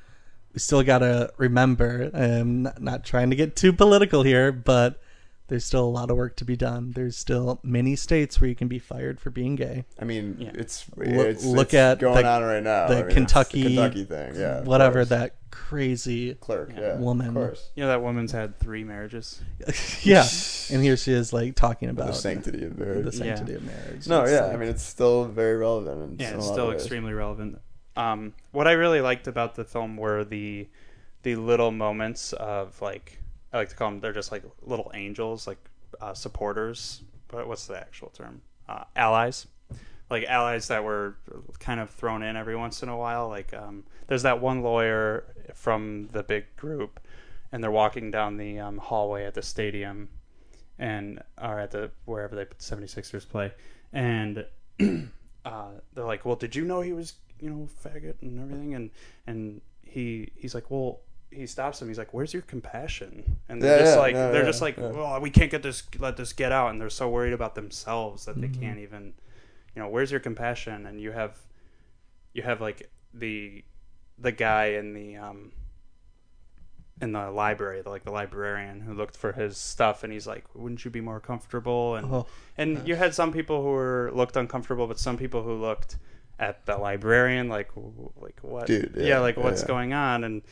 we still gotta remember. I'm not, not trying to get too political here, but there's still a lot of work to be done. There's still many states where you can be fired for being gay. I mean, Yeah. it's, Look- it's look it's at going the- on right now. the I mean, it's Kentucky- Kentucky thing. Yeah, Whatever course. that crazy, clerk, yeah, woman. of course. You know that woman's had three marriages. yeah. And here she is, like talking about The sanctity of marriage. the sanctity Yeah. of marriage. no, It's yeah. like- I mean, it's still very relevant. In Yeah, it's still of ways. extremely relevant. Um, what I really liked about the film were the the little moments of like I like to call them they're just like little angels, like uh, supporters. But what's the actual term? Uh, allies, like allies that were kind of thrown in every once in a while. Like um, there's that one lawyer from the big group, and they're walking down the um, hallway at the stadium, and or at the wherever they 76ers play, and uh, they're like, "Well, did you know he was, you know, faggot and everything?" And and he he's like, "Well." He stops him. He's like, "Where's your compassion?" And they're Yeah, just yeah, like, yeah, they're yeah, just like, yeah. "Well, we can't get this, let this get out," and they're so worried about themselves that they Mm-hmm. can't even, you know, where's your compassion? And you have, you have like the, the guy in the um, in the library, like the librarian who looked for his stuff, and he's like, "Wouldn't you be more comfortable?" And Oh, and you had some people who were looked uncomfortable, but some people who looked at the librarian like, like what? Dude, yeah, yeah, like what's yeah. going on? And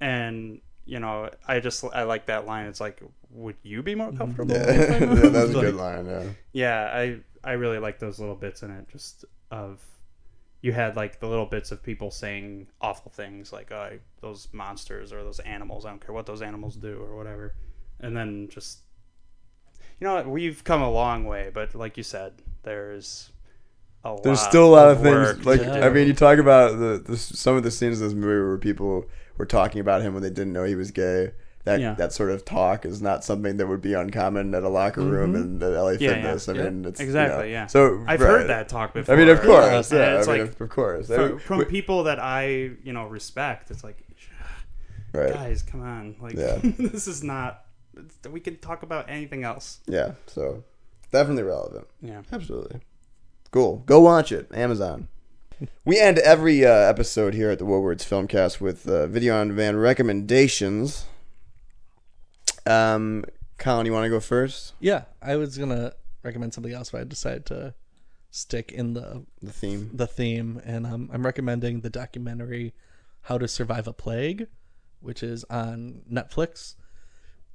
and you know, I just I like that line. It's like, would you be more mm-hmm. comfortable? Yeah, if I that moved?" was a Like, good line. Yeah. yeah, I I really like those little bits in it. Just of you had like the little bits of people saying awful things like oh, those monsters or those animals. I don't care what those animals do or whatever. And then just you know we've come a long way, but like you said, there's a There's lot still a lot of work things. Like to I mean, you talk about the, the some of the scenes of this movie where people were talking about him when they didn't know he was gay. That Yeah. that sort of talk is not something that would be uncommon at a locker room in the LA Mm-hmm. Yeah, Fitness. yeah. I mean, it's you exactly know. yeah. So I've right. heard that talk before. I mean, of course, yeah. it's I mean, like of, course. from, from We- people that I you know respect. It's like right. guys, come on, like this is not. We can talk about anything else. Yeah. So definitely relevant. Yeah. Absolutely. Cool. Go watch it. Amazon. We end every uh, episode here at the Woodwards Filmcast with uh, video on demand recommendations. Um, Colin, you want to go first? yeah, I was gonna recommend something else, but I decided to stick in the The theme. the theme, and um, I'm recommending the documentary "How to Survive a Plague," which is on Netflix.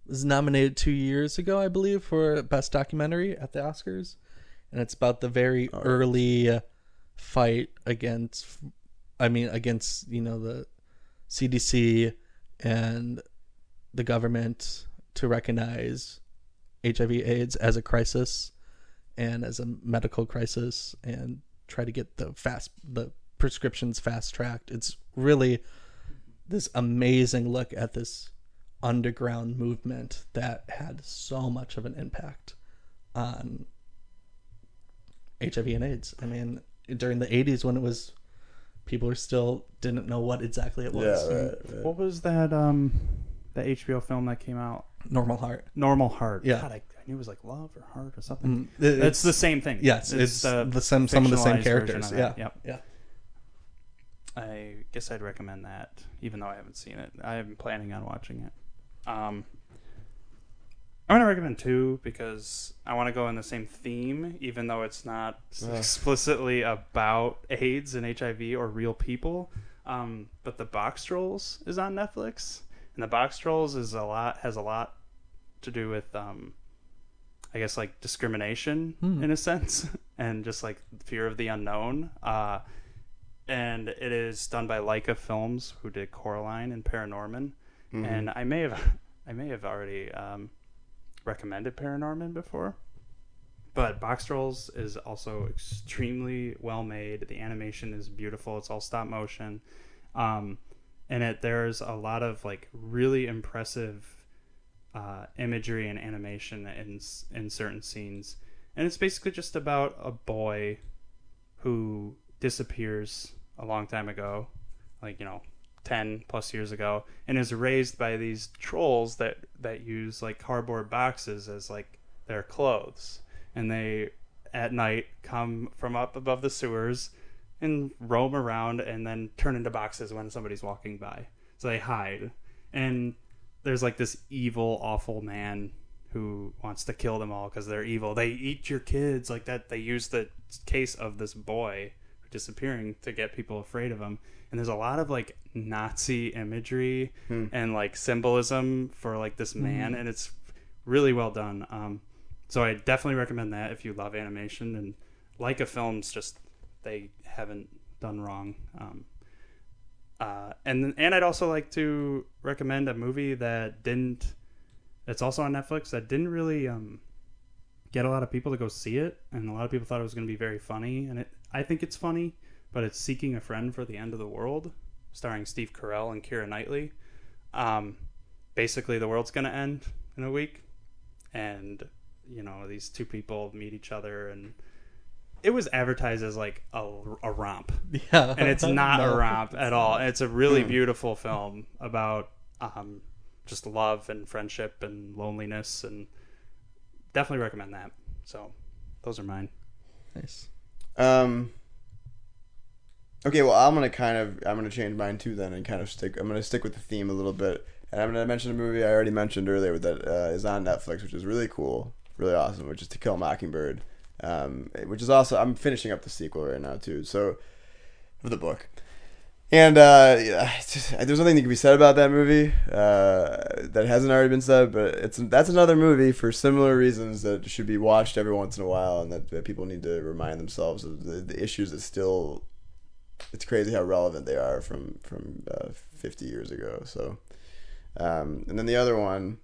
It was nominated two years ago, I believe, for best documentary at the Oscars, and it's about the very early uh, fight against, I mean, against you know the CDC and the government to recognize HIV/AIDS as a crisis and as a medical crisis and try to get the fast the prescriptions fast tracked. It's really this amazing look at this underground movement that had so much of an impact on HIV and AIDS. I mean, during the 80s when it was people were still didn't know what exactly it was. Yeah, right, right. What was that? Um, that HBO film that came out? Normal heart. Normal Heart. Yeah. God, I, I knew it was like Love or Heart or something. Mm, it- it's, the same thing. Yes, it's, the, same some of the same characters. of Yeah. Yep. Yeah. I guess I'd recommend that, even though I haven't seen it. I'm planning on watching it. Um, I'm gonna recommend two because I want to go in the same theme, even though it's not explicitly about AIDS and HIV or real people. Um, but the Boxtrolls is on Netflix, and the Boxtrolls is a lot has a lot to do with um, I guess like discrimination in a sense, and just like fear of the unknown. Uh, and it is done by Laika Films, who did Coraline and Paranorman. And I may have, I may have already um, recommended Paranorman before. But Boxtrolls is also extremely well made. The animation is beautiful. It's all stop motion. Um, and it there's a lot of like really impressive uh, imagery and animation in in certain scenes. And it's basically just about a boy who disappears a long time ago, like you know, ten plus years ago, and is raised by these trolls that that use like cardboard boxes as like their clothes, and they at night come from up above the sewers and roam around and then turn into boxes when somebody's walking by. So they hide. And there's like this evil, awful man who wants to kill them all because they're evil. They eat your kids like that. They use the case of this boy disappearing to get people afraid of him. And there's a lot of like Nazi imagery and like symbolism for like this man, and it's really well done. Um, so I definitely recommend that if you love animation and like a film's just they haven't done wrong. Um, uh, and and I'd also like to recommend a movie that didn't. It's also on Netflix that didn't really um, get a lot of people to go see it, and a lot of people thought it was going to be very funny, and it I think it's funny, but it's Seeking a Friend for the End of the World, starring Steve Carell and Keira Knightley. Um, basically, the world's going to end in a week, and you know these two people meet each other, and it was advertised as like a, a romp Yeah, and it's not No. a romp at all. It's a really beautiful film about um, just love and friendship and loneliness, and definitely recommend that. So, those are mine. Nice. Um. Okay, well, I'm gonna kind of I'm gonna change mine too then, and kind of stick. I'm gonna stick with the theme a little bit, and I'm gonna mention a movie I already mentioned earlier that uh, is on Netflix, which is really cool, really awesome, which is To Kill a Mockingbird, um, which is also I'm finishing up the sequel right now too, so of the book. And uh, there's nothing that can be said about that movie uh, that hasn't already been said, but it's that's another movie for similar reasons that should be watched every once in a while, and that, that people need to remind themselves of the, the issues that still. It's crazy how relevant they are from from uh, 50 years ago. So, um, and then the other one,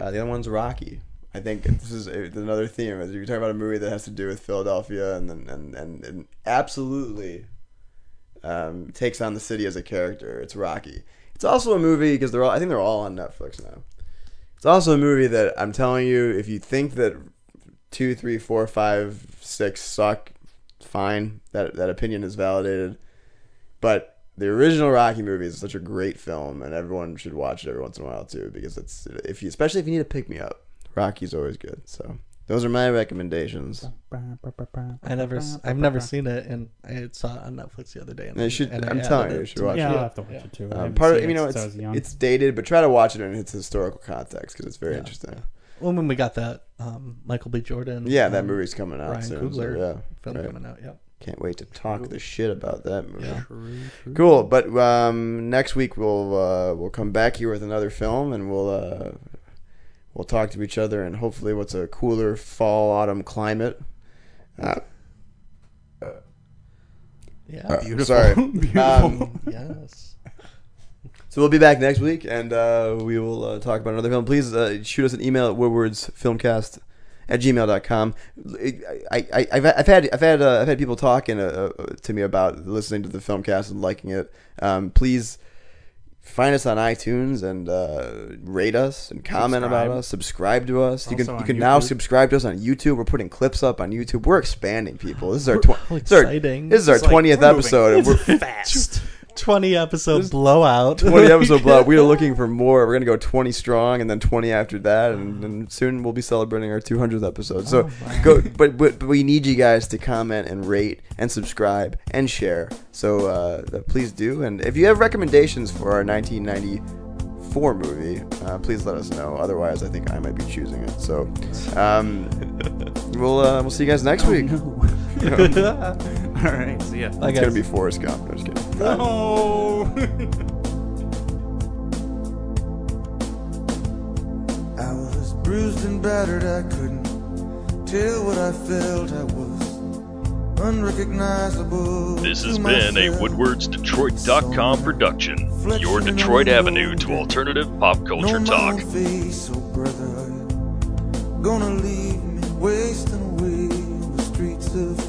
uh, the other one's Rocky. I think this is another theme. You're talking about a movie that has to do with Philadelphia, and and, and, and absolutely um, takes on the city as a character. It's Rocky. It's also a movie because they're all. I think they're all on Netflix now. It's also a movie that I'm telling you, if you think that two, three, four, five, six suck, fine. That that opinion is validated. But the original Rocky movie is such a great film, and everyone should watch it every once in a while too, because it's if you, especially if you need a pick me up, Rocky's always good. So those are my recommendations. I never, s- I've never seen it, and I saw it on Netflix the other day. And And I- you should. and I I'm added telling you, you should watch my- Yeah, it. I'll have to watch it too. Um, part of you know it since I it's it's dated, but try to watch it in its historical context because it's very Yeah. interesting. Well, when we got that um, Michael B. Jordan, Yeah, that um, movie's coming out Ryan soon. so Coogler yeah, film right. coming out. Yep. Can't wait to talk the shit about that movie. Yeah. Cool, but um, next week we'll uh, we'll come back here with another film, and we'll uh, we'll talk to each other, and hopefully, what's a cooler fall autumn climate. Uh, Yeah. Beautiful. Sorry. Um, yes. So we'll be back next week, and uh, we will uh, talk about another film. Please uh, shoot us an email at woodwardsfilmcast at gmail.com. I, I, I've, I've had I've had uh, I've had people talking uh, uh, to me about listening to the filmcast and liking it. Um, please find us on iTunes and uh, rate us and comment about us. Subscribe to us. You can you can now subscribe to us on YouTube. We're putting clips up on YouTube. We're expanding, people. This is our tw- this is our- exciting. this is our like twentieth moving episode, and we're fast. Twenty episode blowout. 20 episode blowout. We are looking for more. We're gonna go 20 strong, and then 20 after that, and, and soon we'll be celebrating our 200th episode. So go, but, but but we need you guys to comment and rate and subscribe and share. So uh, please do. And if you have recommendations for our 1994 movie, uh, please let us know. Otherwise, I think I might be choosing it. So um, we'll uh, we'll see you guys next week. All right, see ya. Bye, It's gonna be Forrest Gump. I'm just kidding. Bye. No. I was bruised and battered, I couldn't tell what I felt. I was unrecognizable. This has been a WoodwardsDetroit.com production, your Detroit avenue to alternative pop culture talk. Face, oh brother, gonna leave me wasting away the streets of